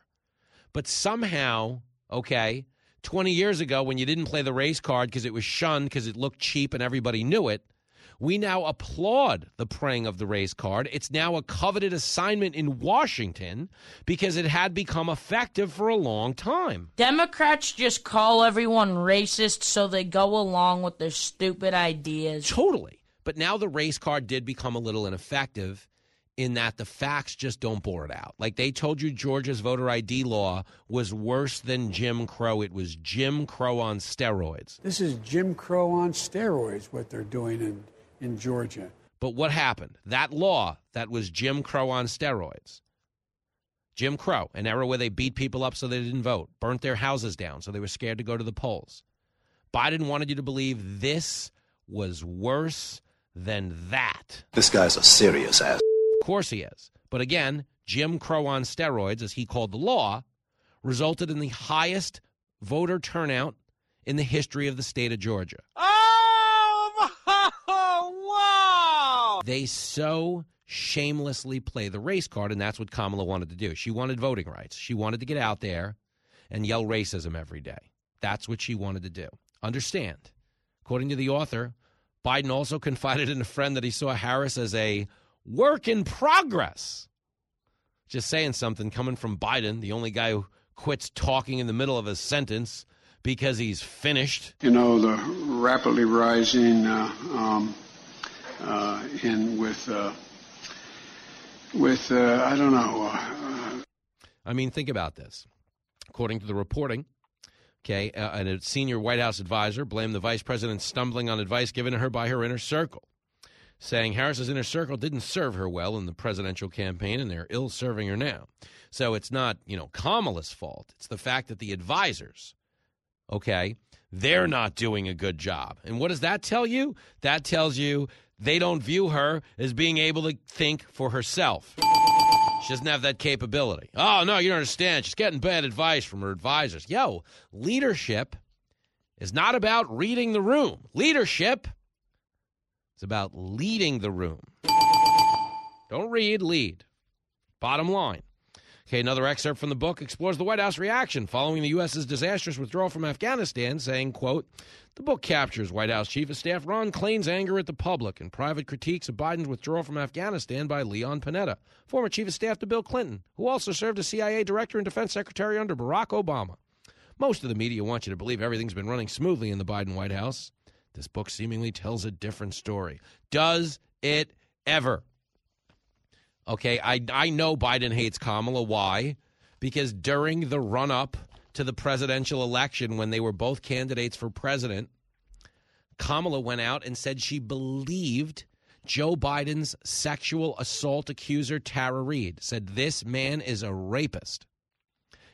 But somehow, okay, 20 years ago when you didn't play the race card because it was shunned because it looked cheap and everybody knew it, we now applaud the praying of the race card. It's now a coveted assignment in Washington because it had become effective for a long time. Democrats just call everyone racist so they go along with their stupid ideas. Totally. But now the race card did become a little ineffective in that the facts just don't bore it out. Like they told you Georgia's voter ID law was worse than Jim Crow. It was Jim Crow on steroids. This is Jim Crow on steroids, what they're doing in, in Georgia. But what happened? That law that was Jim Crow on steroids. Jim Crow, an era where they beat people up so they didn't vote, burnt their houses down so they were scared to go to the polls. Biden wanted you to believe this was worse than that. This guy's a serious ass. Of course he is. But again, Jim Crow on steroids, as he called the law, resulted in the highest voter turnout in the history of the state of Georgia. Oh, [laughs] wow! They so shamelessly play the race card, and that's what Kamala wanted to do. She wanted voting rights. She wanted to get out there and yell racism every day. That's what she wanted to do. Understand, according to the author, Biden also [laughs] confided in a friend that he saw Harris as a work in progress. Just saying something coming from Biden, the only guy who quits talking in the middle of a sentence because he's finished. You know, the rapidly rising uh, um, uh, in with uh, with uh, I don't know. uh, I mean, think about this. According to the reporting, okay, uh, and a senior White House advisor blamed the vice president's stumbling on advice given to her by her inner circle. Saying Harris's inner circle didn't serve her well in the presidential campaign and they're ill serving her now. So it's not, you know, Kamala's fault. It's the fact that the advisors, okay, they're not doing a good job. And what does that tell you? That tells you they don't view her as being able to think for herself. She doesn't have that capability. Oh, no, you don't understand. She's getting bad advice from her advisors. Yo, leadership is not about reading the room. Leadership is about leading the room. Don't read, lead. Bottom line. Okay, another excerpt from the book explores the White House reaction following the U.S.'s disastrous withdrawal from Afghanistan, saying, quote, the book captures White House Chief of Staff Ron Klain's anger at the public and private critiques of Biden's withdrawal from Afghanistan by Leon Panetta, former Chief of Staff to Bill Clinton, who also served as CIA Director and Defense Secretary under Barack Obama. Most of the media want you to believe everything's been running smoothly in the Biden White House. This book seemingly tells a different story. Does it ever? Okay, I, I know Biden hates Kamala. Why? Because during the run up to the presidential election, when they were both candidates for president, Kamala went out and said she believed Joe Biden's sexual assault accuser, Tara Reade, said this man is a rapist.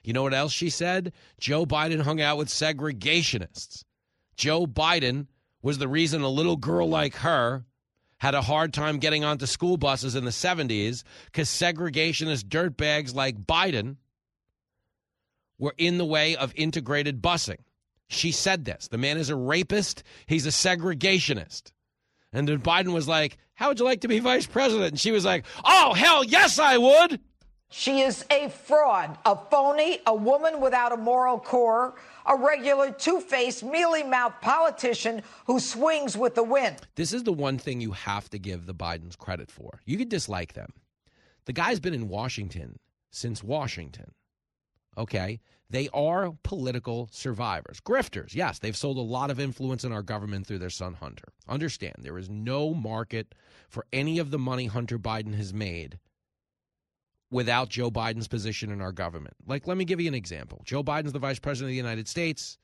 You know what else she said? Joe Biden hung out with segregationists. Joe Biden was the reason a little girl like her had a hard time getting onto school buses in the 70s because segregationist dirtbags like Biden were in the way of integrated busing. She said this. The man is a rapist, he's a segregationist. And then Biden was like, How would you like to be vice president? And she was like, Oh, hell yes, I would. She is a fraud, a phony, a woman without a moral core, a regular two faced, mealy mouthed politician who swings with the wind. This is the one thing you have to give the Bidens credit for. You could dislike them. The guy's been in Washington since Washington. Okay? They are political survivors. Grifters, yes, they've sold a lot of influence in our government through their son Hunter. Understand, there is no market for any of the money Hunter Biden has made without Joe Biden's position in our government. Like, let me give you an example. Joe Biden's the vice president of the United States.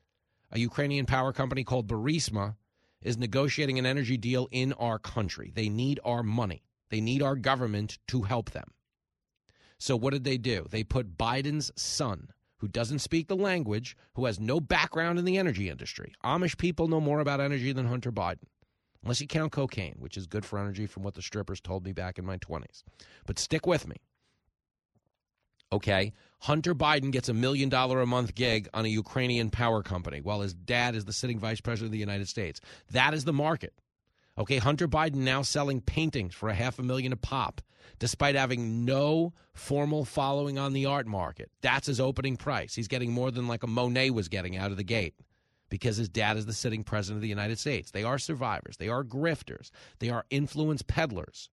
A Ukrainian power company called Burisma is negotiating an energy deal in our country. They need our money, they need our government to help them. So, what did they do? They put Biden's son, who doesn't speak the language, who has no background in the energy industry. Amish people know more about energy than Hunter Biden, unless you count cocaine, which is good for energy from what the strippers told me back in my 20s. But stick with me. Okay. Hunter Biden gets a million dollar a month gig on a Ukrainian power company while his dad is the sitting vice president of the United States. That is the market. Okay. Hunter Biden now selling paintings for a half a million a pop, despite having no formal following on the art market. That's his opening price. He's getting more than like a Monet was getting out of the gate because his dad is the sitting president of the United States. They are survivors, they are grifters, they are influence peddlers.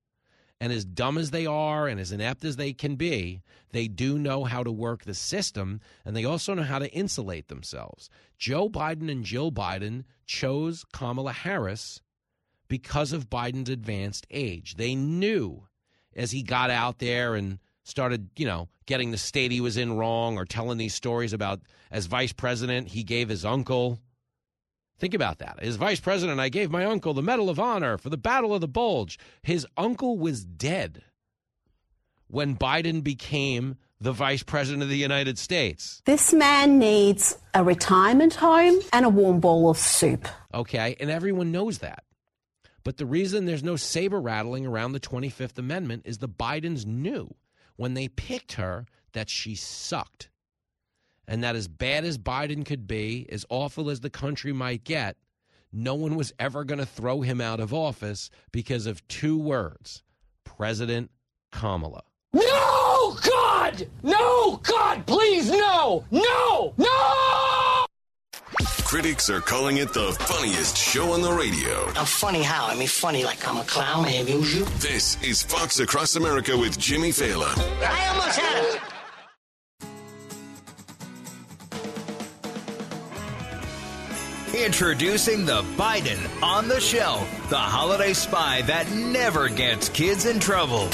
And as dumb as they are and as inept as they can be, they do know how to work the system and they also know how to insulate themselves. Joe Biden and Jill Biden chose Kamala Harris because of Biden's advanced age. They knew as he got out there and started, you know, getting the state he was in wrong or telling these stories about as vice president, he gave his uncle Think about that. As vice president, I gave my uncle the Medal of Honor for the Battle of the Bulge. His uncle was dead when Biden became the vice president of the United States. This man needs a retirement home and a warm bowl of soup. Okay, and everyone knows that. But the reason there's no saber rattling around the 25th Amendment is the Bidens knew when they picked her that she sucked and that as bad as Biden could be, as awful as the country might get, no one was ever going to throw him out of office because of two words President Kamala. No, God! No, God, please, no! No! No! Critics are calling it the funniest show on the radio. I'm funny how? I mean, funny like I'm a clown, I amuse you. This is Fox Across America with Jimmy Failla. I almost had it. Introducing the Biden on the Shelf, the holiday spy that never gets kids in trouble.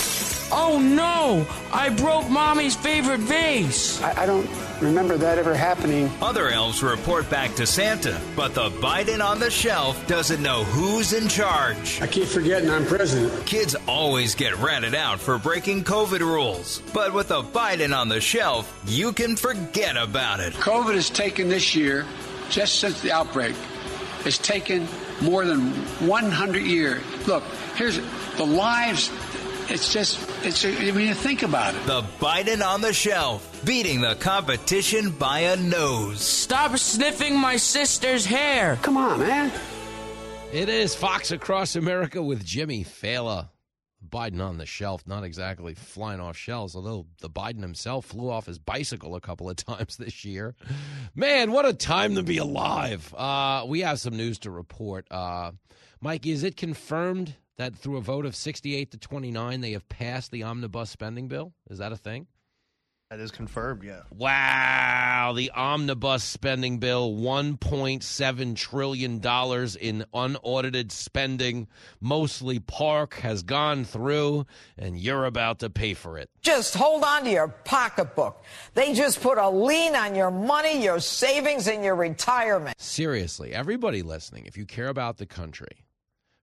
Oh no! I broke mommy's favorite vase! I, I don't remember that ever happening. Other elves report back to Santa, but the Biden on the shelf doesn't know who's in charge. I keep forgetting I'm president. Kids always get ratted out for breaking COVID rules, but with the Biden on the shelf, you can forget about it. COVID has taken this year, just since the outbreak, has taken more than 100 years. Look, here's the lives. It's just, it's when you think about it. The Biden on the shelf, beating the competition by a nose. Stop sniffing my sister's hair! Come on, man. It is Fox Across America with Jimmy Failla. Biden on the shelf, not exactly flying off shelves, although the Biden himself flew off his bicycle a couple of [laughs] times this year. Man, what a time to be alive. Uh, we have some news to report. Uh, Mike, is it confirmed that through a vote of 68 to 29, they have passed the omnibus spending bill? Is that a thing? That is confirmed, yeah. Wow, the omnibus spending bill, $1.7 trillion in unaudited spending, mostly park, has gone through, and you're about to pay for it. Just hold on to your pocketbook. They just put a lien on your money, your savings, and your retirement. Seriously, everybody listening, if you care about the country,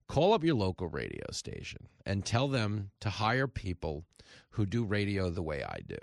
call up your local radio station and tell them to hire people who do radio the way I do.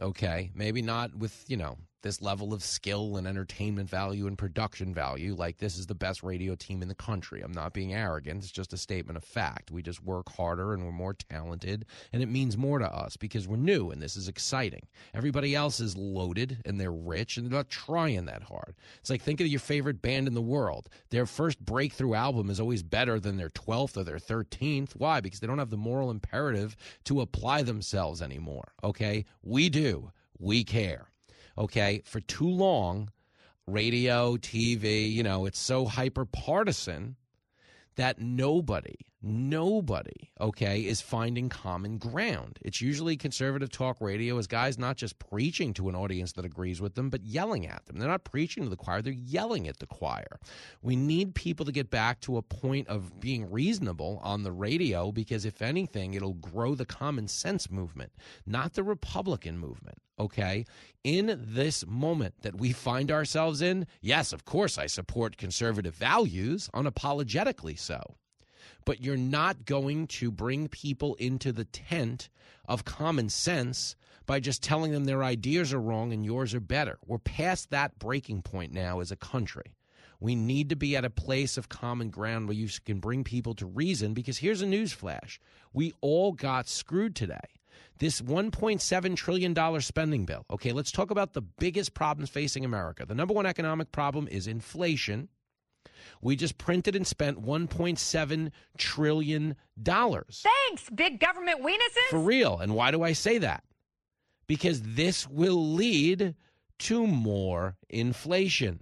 Okay, maybe not with, you know, this level of skill and entertainment value and production value. Like, this is the best radio team in the country. I'm not being arrogant. It's just a statement of fact. We just work harder and we're more talented, and it means more to us because we're new and this is exciting. Everybody else is loaded and they're rich and they're not trying that hard. It's like think of your favorite band in the world. Their first breakthrough album is always better than their 12th or their 13th. Why? Because they don't have the moral imperative to apply themselves anymore. Okay? We do. We care okay, for too long, radio, TV, you know, it's so hyper partisan that nobody, nobody, okay, is finding common ground. It's usually conservative talk radio as guys not just preaching to an audience that agrees with them, but yelling at them. They're not preaching to the choir, they're yelling at the choir. We need people to get back to a point of being reasonable on the radio because, if anything, it'll grow the common sense movement, not the Republican movement okay? In this moment that we find ourselves in, yes, of course, I support conservative values, unapologetically so. But you're not going to bring people into the tent of common sense by just telling them their ideas are wrong and yours are better. We're past that breaking point now as a country. We need to be at a place of common ground where you can bring people to reason because here's a news flash. We all got screwed today this $1.7 trillion spending bill. Okay, let's talk about the biggest problems facing America. The number one economic problem is inflation. We just printed and spent $1.7 trillion. Thanks, big government weenuses. For real. And why do I say that? Because this will lead to more inflation.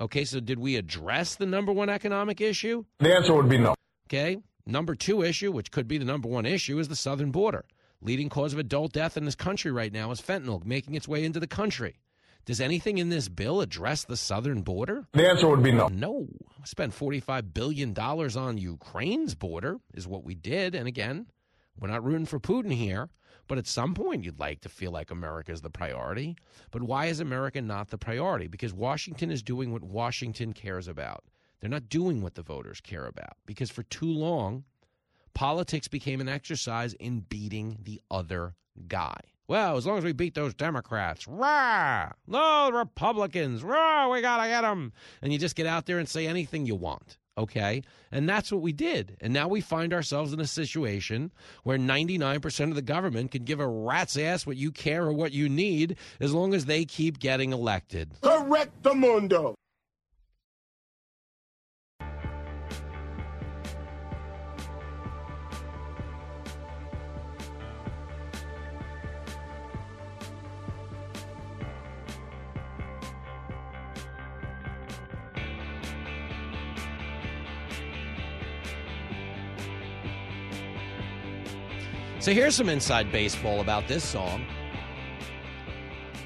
Okay, so did we address the number one economic issue? The answer would be no. Okay, Number two issue, which could be the number one issue, is the southern border. Leading cause of adult death in this country right now is fentanyl making its way into the country. Does anything in this bill address the southern border? The answer would be no. No. Spend $45 billion on Ukraine's border is what we did. And again, we're not rooting for Putin here, but at some point you'd like to feel like America is the priority. But why is America not the priority? Because Washington is doing what Washington cares about. They're not doing what the voters care about because for too long, politics became an exercise in beating the other guy. Well, as long as we beat those Democrats, rah! No, Republicans, rah! We gotta get them. And you just get out there and say anything you want. Okay. And that's what we did. And now we find ourselves in a situation where 99% of the government can give a rat's ass what you care or what you need as long as they keep getting elected. Correct the mundo. So here's some inside baseball about this song.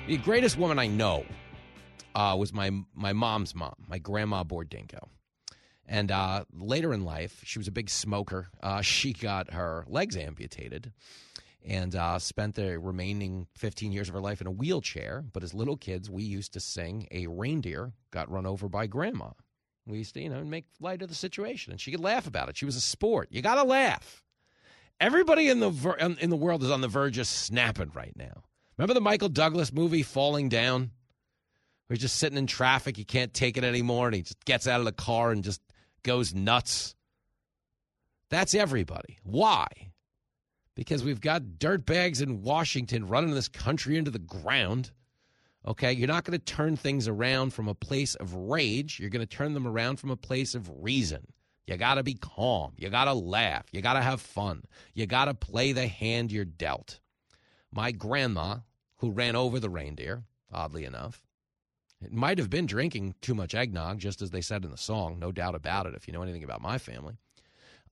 The greatest woman I know uh, was my my mom's mom, my grandma Bordinko, And uh, later in life, she was a big smoker. Uh, she got her legs amputated and uh, spent the remaining 15 years of her life in a wheelchair. But as little kids, we used to sing a reindeer got run over by grandma. We used to, you know, make light of the situation, and she could laugh about it. She was a sport. You got to laugh. Everybody in the ver- in the world is on the verge of snapping right now. Remember the Michael Douglas movie Falling Down? Where he's just sitting in traffic, he can't take it anymore, and he just gets out of the car and just goes nuts. That's everybody. Why? Because we've got dirtbags in Washington running this country into the ground. Okay, you're not going to turn things around from a place of rage. You're going to turn them around from a place of reason. You got to be calm. You got to laugh. You got to have fun. You got to play the hand you're dealt. My grandma, who ran over the reindeer, oddly enough, it might have been drinking too much eggnog, just as they said in the song, no doubt about it, if you know anything about my family,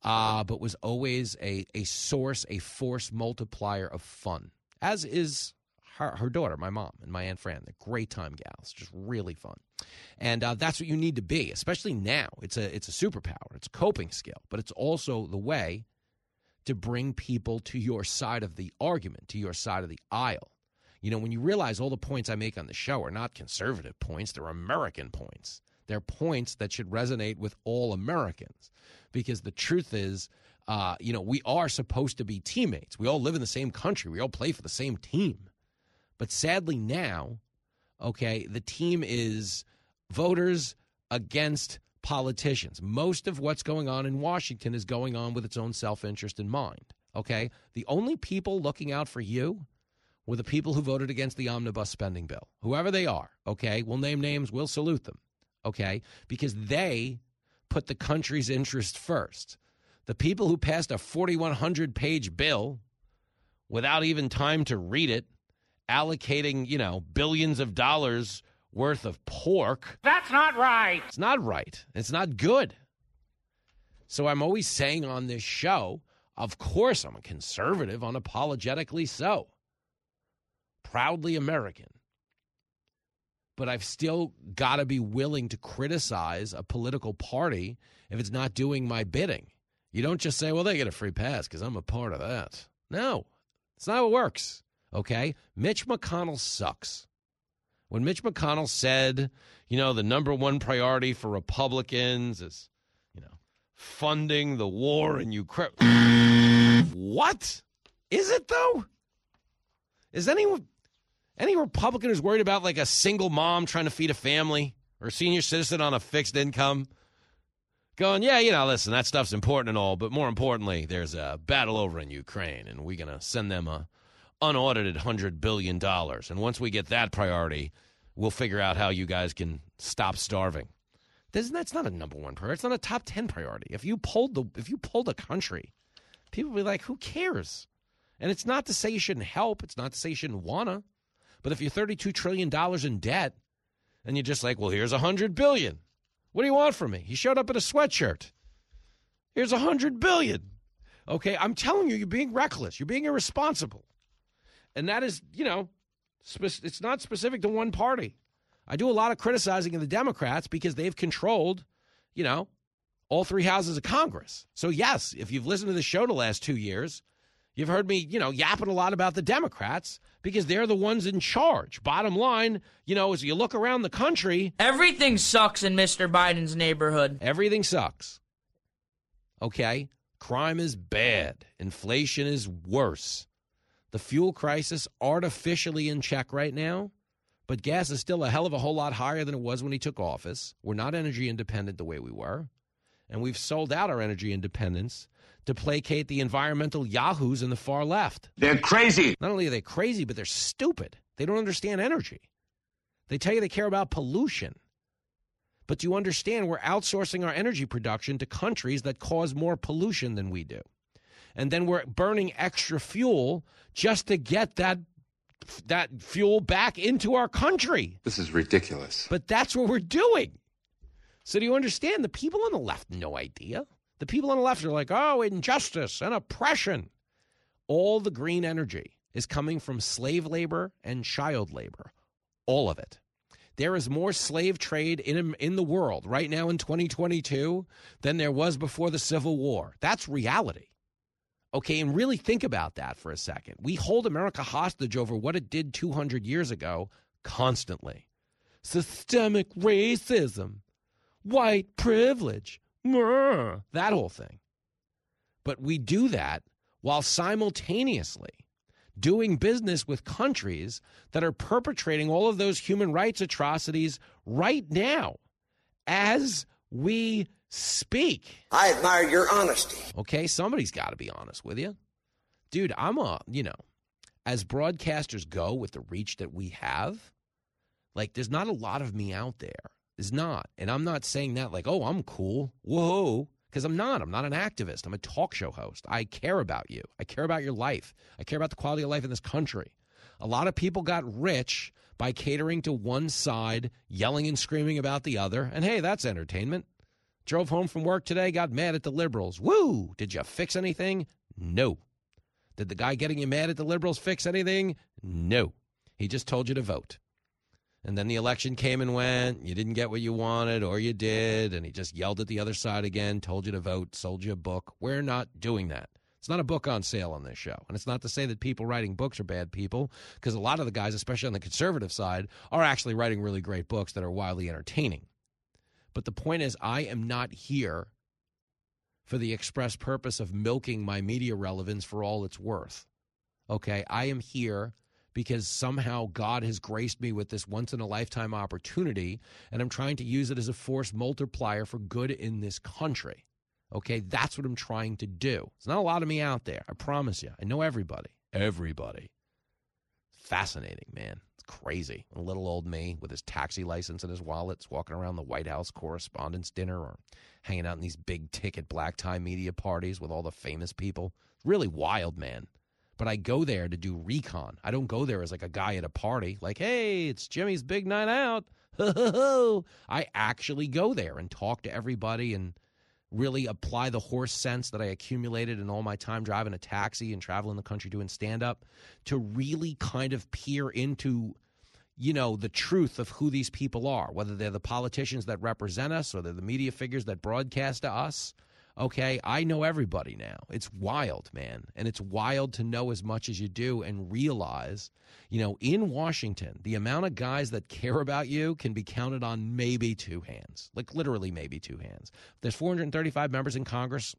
uh, but was always a, a source, a force multiplier of fun, as is her, her daughter, my mom, and my Aunt Fran. They're great time gals, just really fun. And uh, that's what you need to be, especially now. It's a, it's a superpower, it's a coping skill, but it's also the way to bring people to your side of the argument, to your side of the aisle. You know, when you realize all the points I make on the show are not conservative points, they're American points. They're points that should resonate with all Americans. Because the truth is, uh, you know, we are supposed to be teammates. We all live in the same country, we all play for the same team. But sadly, now, okay, the team is voters against politicians. Most of what's going on in Washington is going on with its own self interest in mind. Okay? The only people looking out for you were the people who voted against the omnibus spending bill, whoever they are. Okay? We'll name names, we'll salute them. Okay? Because they put the country's interest first. The people who passed a 4,100 page bill without even time to read it, allocating, you know, billions of dollars worth of pork. That's not right. It's not right. It's not good. So I'm always saying on this show, of course I'm a conservative, unapologetically so. Proudly American. But I've still got to be willing to criticize a political party if it's not doing my bidding. You don't just say, well, they get a free pass because I'm a part of that. No, it's not how it works. Okay? Mitch McConnell sucks when Mitch McConnell said, you know, the number one priority for Republicans is, you know, funding the war in Ukraine. what? Is it though? Is anyone any Republican who's worried about like a single mom trying to feed a family or a senior citizen on a fixed income going, yeah, you know, listen, that stuff's important and all, but more importantly, there's a battle over in Ukraine and we're going to send them a unaudited $100 billion. And once we get that priority, we'll figure out how you guys can stop starving. that's not a number one priority. It's not a top 10 priority. If you pulled the if you pulled a country, people be like, who cares? And it's not to say you shouldn't help. It's not to say you shouldn't wanna. But if you're $32 trillion in debt and you're just like, well, here's a 100 billion. What do you want from me? He showed up in a sweatshirt. Here's a 100 billion. Okay, I'm telling you, you're being reckless. You're being irresponsible and that is, you know, spe- it's not specific to one party. I do a lot of criticizing of the Democrats because they've controlled, you know, all three houses of Congress. So yes, if you've listened to the show the last two years, you've heard me, you know, yapping a lot about the Democrats because they're the ones in charge. Bottom line, you know, as you look around the country, everything sucks in Mr. Biden's neighborhood. Everything sucks. Okay, crime is bad. Inflation is worse the fuel crisis artificially in check right now, but gas is still a hell of a whole lot higher than it was when he took office. We're not energy independent the way we were, and we've sold out our energy independence to placate the environmental yahoos in the far left. They're crazy. Not only are they crazy, but they're stupid. They don't understand energy. They tell you they care about pollution. But do you understand we're outsourcing our energy production to countries that cause more pollution than we do? And then we're burning extra fuel just to get that that fuel back into our country. This is ridiculous. But that's what we're doing. So do you understand? The people on the left no idea. The people on the left are like, "Oh, injustice and oppression." All the green energy is coming from slave labor and child labor. All of it. There is more slave trade in in the world right now in 2022 than there was before the Civil War. That's reality. Okay, and really think about that for a second. We hold America hostage over what it did 200 years ago constantly. Systemic racism, white privilege, that whole thing. But we do that while simultaneously doing business with countries that are perpetrating all of those human rights atrocities right now as we speak. I admire your honesty. Okay, somebody's got to be honest with you. Dude, I'm a, you know, as broadcasters go with the reach that we have, like there's not a lot of me out there. There's not. And I'm not saying that like, oh, I'm cool. Whoa. Because I'm not. I'm not an activist. I'm a talk show host. I care about you. I care about your life. I care about the quality of life in this country. A lot of people got rich by catering to one side, yelling and screaming about the other. And hey, that's entertainment. Drove home from work today, got mad at the liberals. Woo! Did you fix anything? No. Did the guy getting you mad at the liberals fix anything? No. He just told you to vote. And then the election came and went. You didn't get what you wanted, or you did. And he just yelled at the other side again, told you to vote, sold you a book. We're not doing that. It's not a book on sale on this show. And it's not to say that people writing books are bad people, because a lot of the guys, especially on the conservative side, are actually writing really great books that are wildly entertaining. But the point is, I am not here for the express purpose of milking my media relevance for all it's worth. Okay? I am here because somehow God has graced me with this once in a lifetime opportunity, and I'm trying to use it as a force multiplier for good in this country. Okay, that's what I'm trying to do. It's not a lot of me out there. I promise you. I know everybody. Everybody. Fascinating, man. Crazy. Little old me with his taxi license in his wallet, walking around the White House Correspondents' Dinner or hanging out in these big ticket black tie media parties with all the famous people. Really wild, man but I go there to do recon. I don't go there as like a guy at a party, like, hey, it's Jimmy's big night out. [laughs] I actually go there and talk to everybody and really apply the horse sense that I accumulated in all my time driving a taxi and traveling the country doing stand up to really kind of peer into you know the truth of who these people are whether they're the politicians that represent us or they're the media figures that broadcast to us Okay, I know everybody now. It's wild, man. And it's wild to know as much as you do and realize, you know, in Washington, the amount of guys that care about you can be counted on maybe two hands. Like literally maybe two hands. There's 435 members in Congress.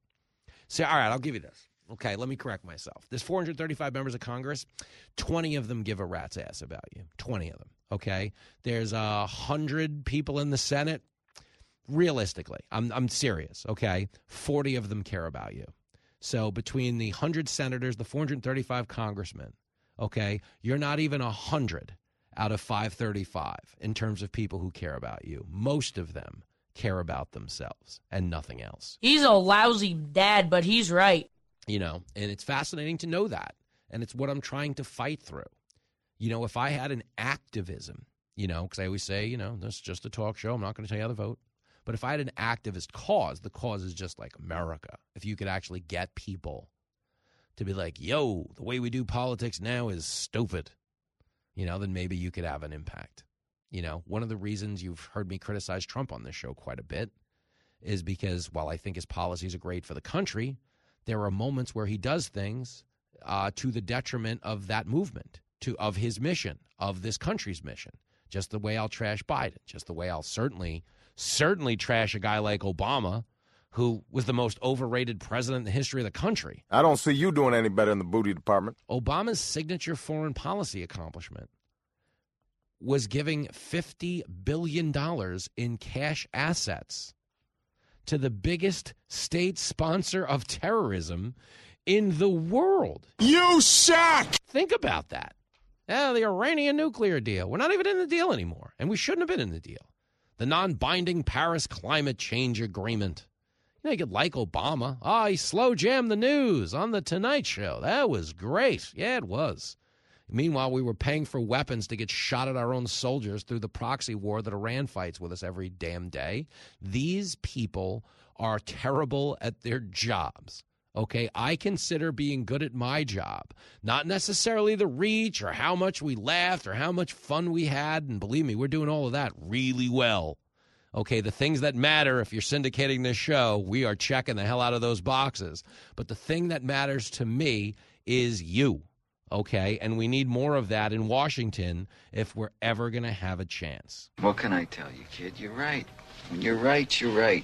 Say, all right, I'll give you this. Okay, let me correct myself. There's 435 members of Congress. 20 of them give a rat's ass about you. 20 of them. Okay. There's a uh, hundred people in the Senate realistically, I'm, I'm serious, okay? 40 of them care about you. So between the 100 senators, the 435 congressmen, okay, you're not even 100 out of 535 in terms of people who care about you. Most of them care about themselves and nothing else. He's a lousy dad, but he's right. You know, and it's fascinating to know that. And it's what I'm trying to fight through. You know, if I had an activism, you know, because I always say, you know, this is just a talk show. I'm not going to tell you how to vote. But if I had an activist cause, the cause is just like America. If you could actually get people to be like, yo, the way we do politics now is stupid, you know, then maybe you could have an impact. You know, one of the reasons you've heard me criticize Trump on this show quite a bit is because while I think his policies are great for the country, there are moments where he does things uh, to the detriment of that movement, to of his mission, of this country's mission. Just the way I'll trash Biden, just the way I'll certainly certainly trash a guy like Obama, who was the most overrated president in the history of the country. I don't see you doing any better in the booty department. Obama's signature foreign policy accomplishment was giving $50 billion in cash assets to the biggest state sponsor of terrorism in the world. You suck! Think about that. Yeah, the Iranian nuclear deal. We're not even in the deal anymore, and we shouldn't have been in the deal the non binding Paris Climate Change Agreement. You know, you could like Obama. Ah, oh, he slow jammed the news on The Tonight Show. That was great. Yeah, it was. Meanwhile, we were paying for weapons to get shot at our own soldiers through the proxy war that Iran fights with us every damn day. These people are terrible at their jobs. Okay, I consider being good at my job, not necessarily the reach or how much we laughed or how much fun we had. And believe me, we're doing all of that really well. Okay, the things that matter if you're syndicating this show, we are checking the hell out of those boxes. But the thing that matters to me is you. Okay, and we need more of that in Washington if we're ever going to have a chance. What can I tell you, kid? You're right. When you're right, you're right.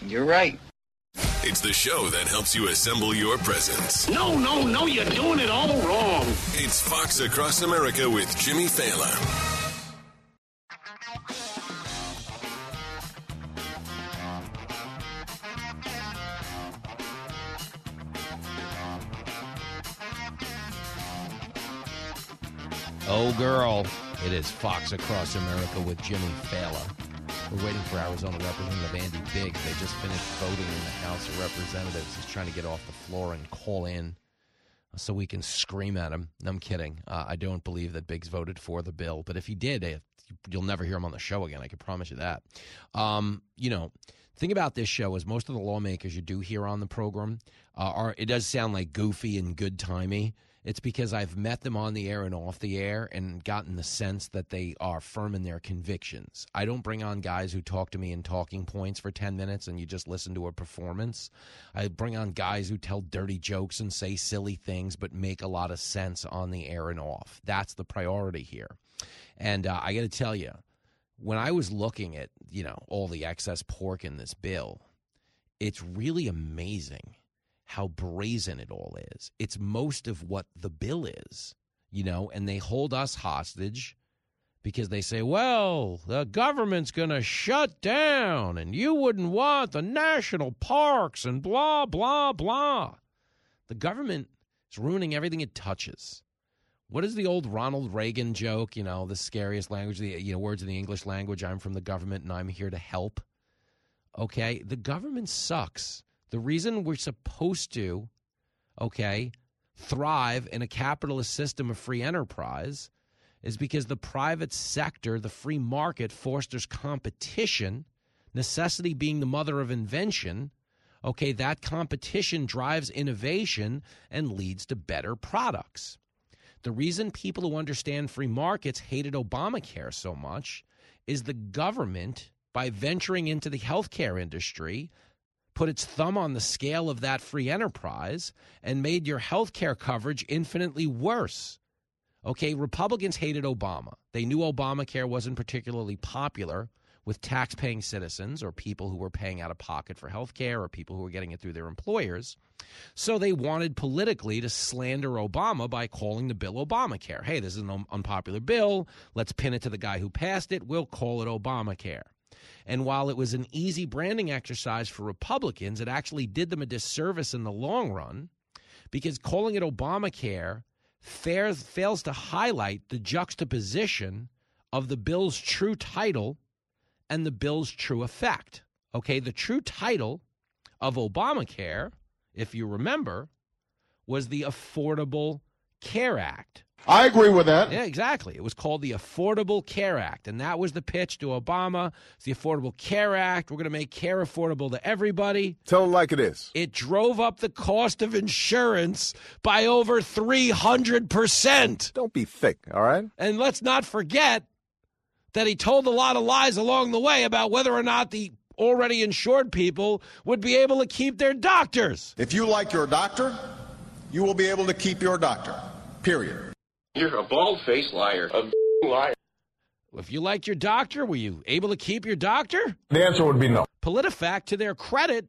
You're right. It's the show that helps you assemble your presence. No, no, no, you're doing it all wrong. It's Fox Across America with Jimmy Failla. Oh, girl. It is Fox Across America with Jimmy Failla. We're waiting for Arizona Representative Andy Biggs. They just finished voting in the House of Representatives. He's trying to get off the floor and call in so we can scream at him. I'm kidding. Uh, I don't believe that Biggs voted for the bill, but if he did, eh, you'll never hear him on the show again. I can promise you that. Um, you know, thing about this show is most of the lawmakers you do hear on the program uh, are. It does sound like goofy and good timey. It's because I've met them on the air and off the air and gotten the sense that they are firm in their convictions. I don't bring on guys who talk to me in talking points for 10 minutes and you just listen to a performance. I bring on guys who tell dirty jokes and say silly things but make a lot of sense on the air and off. That's the priority here. And uh, I got to tell you, when I was looking at, you know, all the excess pork in this bill, it's really amazing how brazen it all is. It's most of what the bill is, you know, and they hold us hostage because they say, well, the government's going to shut down and you wouldn't want the national parks and blah, blah, blah. The government is ruining everything it touches. What is the old Ronald Reagan joke? You know, the scariest language, the you know, words in the English language. I'm from the government and I'm here to help. Okay, the government sucks. The reason we're supposed to, okay, thrive in a capitalist system of free enterprise is because the private sector, the free market, fosters competition, necessity being the mother of invention. Okay, that competition drives innovation and leads to better products. The reason people who understand free markets hated Obamacare so much is the government, by venturing into the healthcare industry, put its thumb on the scale of that free enterprise and made your health care coverage infinitely worse. Okay, Republicans hated Obama. They knew Obamacare wasn't particularly popular with tax paying citizens or people who were paying out of pocket for health care or people who were getting it through their employers. So they wanted politically to slander Obama by calling the bill Obamacare. Hey, this is an unpopular bill. Let's pin it to the guy who passed it. We'll call it Obamacare. And while it was an easy branding exercise for Republicans, it actually did them a disservice in the long run because calling it Obamacare fails, fails to highlight the juxtaposition of the bill's true title and the bill's true effect. Okay, the true title of Obamacare, if you remember, was the Affordable Care Act. I agree with that. Yeah, exactly. It was called the Affordable Care Act, and that was the pitch to Obama. It's the Affordable Care Act. We're going to make care affordable to everybody. Tell them like it is. It drove up the cost of insurance by over 300%. Don't be thick, all right? And let's not forget that he told a lot of lies along the way about whether or not the already insured people would be able to keep their doctors. If you like your doctor, you will be able to keep your doctor. Period. You're a bald faced liar. A [laughs] liar. If you liked your doctor, were you able to keep your doctor? The answer would be no. PolitiFact, to their credit,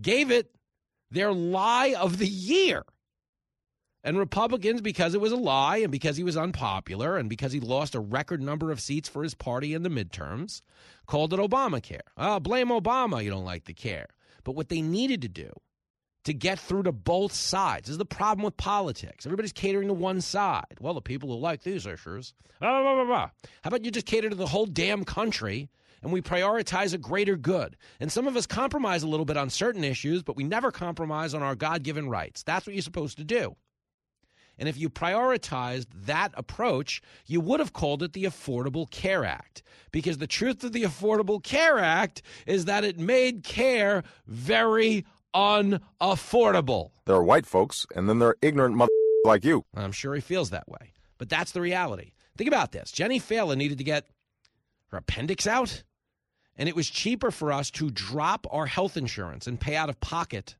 gave it their lie of the year. And Republicans, because it was a lie and because he was unpopular and because he lost a record number of seats for his party in the midterms, called it Obamacare. Oh, blame Obama, you don't like the care. But what they needed to do to get through to both sides. This is the problem with politics. Everybody's catering to one side. Well, the people who like these issues. Blah, blah, blah, How about you just cater to the whole damn country and we prioritize a greater good? And some of us compromise a little bit on certain issues, but we never compromise on our God given rights. That's what you're supposed to do. And if you prioritized that approach, you would have called it the Affordable Care Act. Because the truth of the Affordable Care Act is that it made care very unaffordable. There are white folks, and then there are ignorant mother [laughs] like you. I'm sure he feels that way. But that's the reality. Think about this Jenny Phelan needed to get her appendix out, and it was cheaper for us to drop our health insurance and pay out of pocket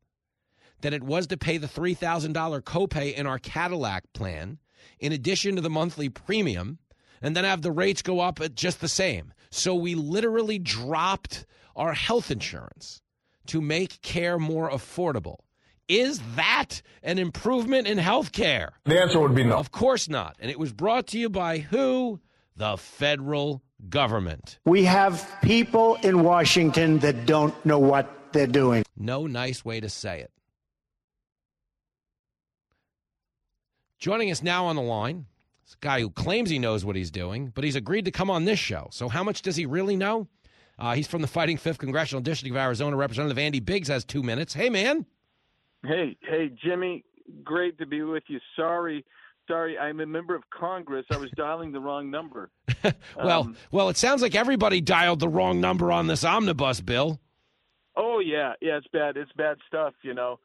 than it was to pay the $3,000 copay in our Cadillac plan, in addition to the monthly premium, and then have the rates go up at just the same. So we literally dropped our health insurance to make care more affordable. Is that an improvement in health care? The answer would be no. Of course not. And it was brought to you by who? The federal government. We have people in Washington that don't know what they're doing. No nice way to say it. Joining us now on the line, is a guy who claims he knows what he's doing, but he's agreed to come on this show. So, how much does he really know? Uh, he's from the Fighting Fifth Congressional District of Arizona. Representative Andy Biggs has two minutes. Hey, man. Hey, hey, Jimmy. Great to be with you. Sorry, sorry. I'm a member of Congress. I was dialing the wrong number. [laughs] well, Um, well, it sounds like everybody dialed the wrong number on this omnibus bill. Oh yeah, yeah. It's bad. It's bad stuff. You know.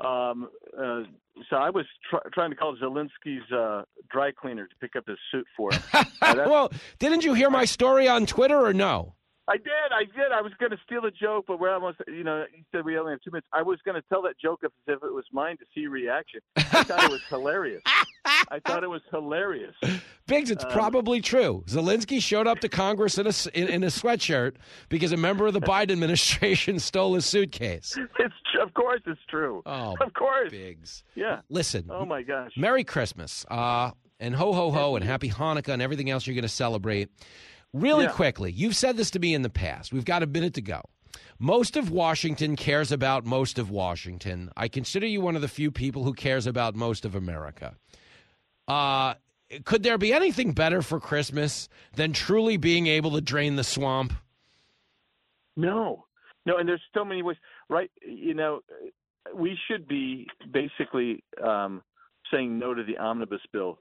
Um, uh, so I was tr- trying to call Zelensky's uh, dry cleaner to pick up his suit for him. [laughs] Uh, well, didn't you hear my story on Twitter or no? I did, I did. I was going to steal a joke, but we're almost, you know, you said we only have two minutes. I was going to tell that joke as if it was mine to see reaction. I thought it was [laughs] hilarious. I thought it was hilarious. Biggs, it's Um, probably true. Zelensky showed up to Congress in a, in, in a sweatshirt because a member of the [laughs] Biden administration stole his suitcase. It's of course it's true. Oh, of course. Biggs. Yeah. Listen. Oh my gosh. Merry Christmas. Uh, and ho, ho, ho, and happy Hanukkah and everything else you're going to celebrate. Really Yeah. quickly, you've said this to me in the past. We've got a minute to go. Most of Washington cares about most of Washington. I consider you one of the few people who cares about most of America. Uh, could there be anything better for Christmas than truly being able to drain the swamp? No, no, and there's so many ways, right? You know, we should be basically um, saying no to the omnibus bill.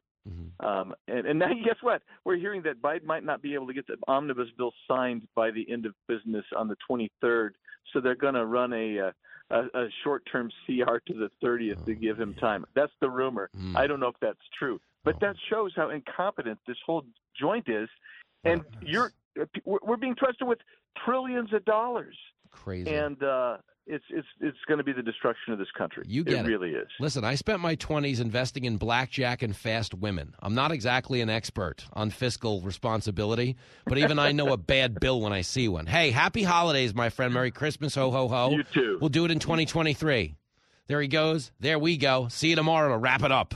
Um, and, and now, [laughs] guess what? We're hearing that Biden might not be able to get the omnibus bill signed by the end of business on the 23rd. So they're going to run a, uh, a, a short-term CR to the 30th to give him time. That's the rumor. I don't know if that's true, but that shows how incompetent this whole joint is. And you're we're we're being trusted with trillions of dollars. Crazy. And uh, it's it's it's going to be the destruction of this country. You get it. really is. Listen, I spent my 20s investing in blackjack and fast women. I'm not exactly an expert on fiscal responsibility, but even I know a bad bill when I see one. Hey, happy holidays, my friend. Merry Christmas. Ho, ho, ho. You too. We'll do it in 2023. There he goes. There we go. See you tomorrow to wrap it up.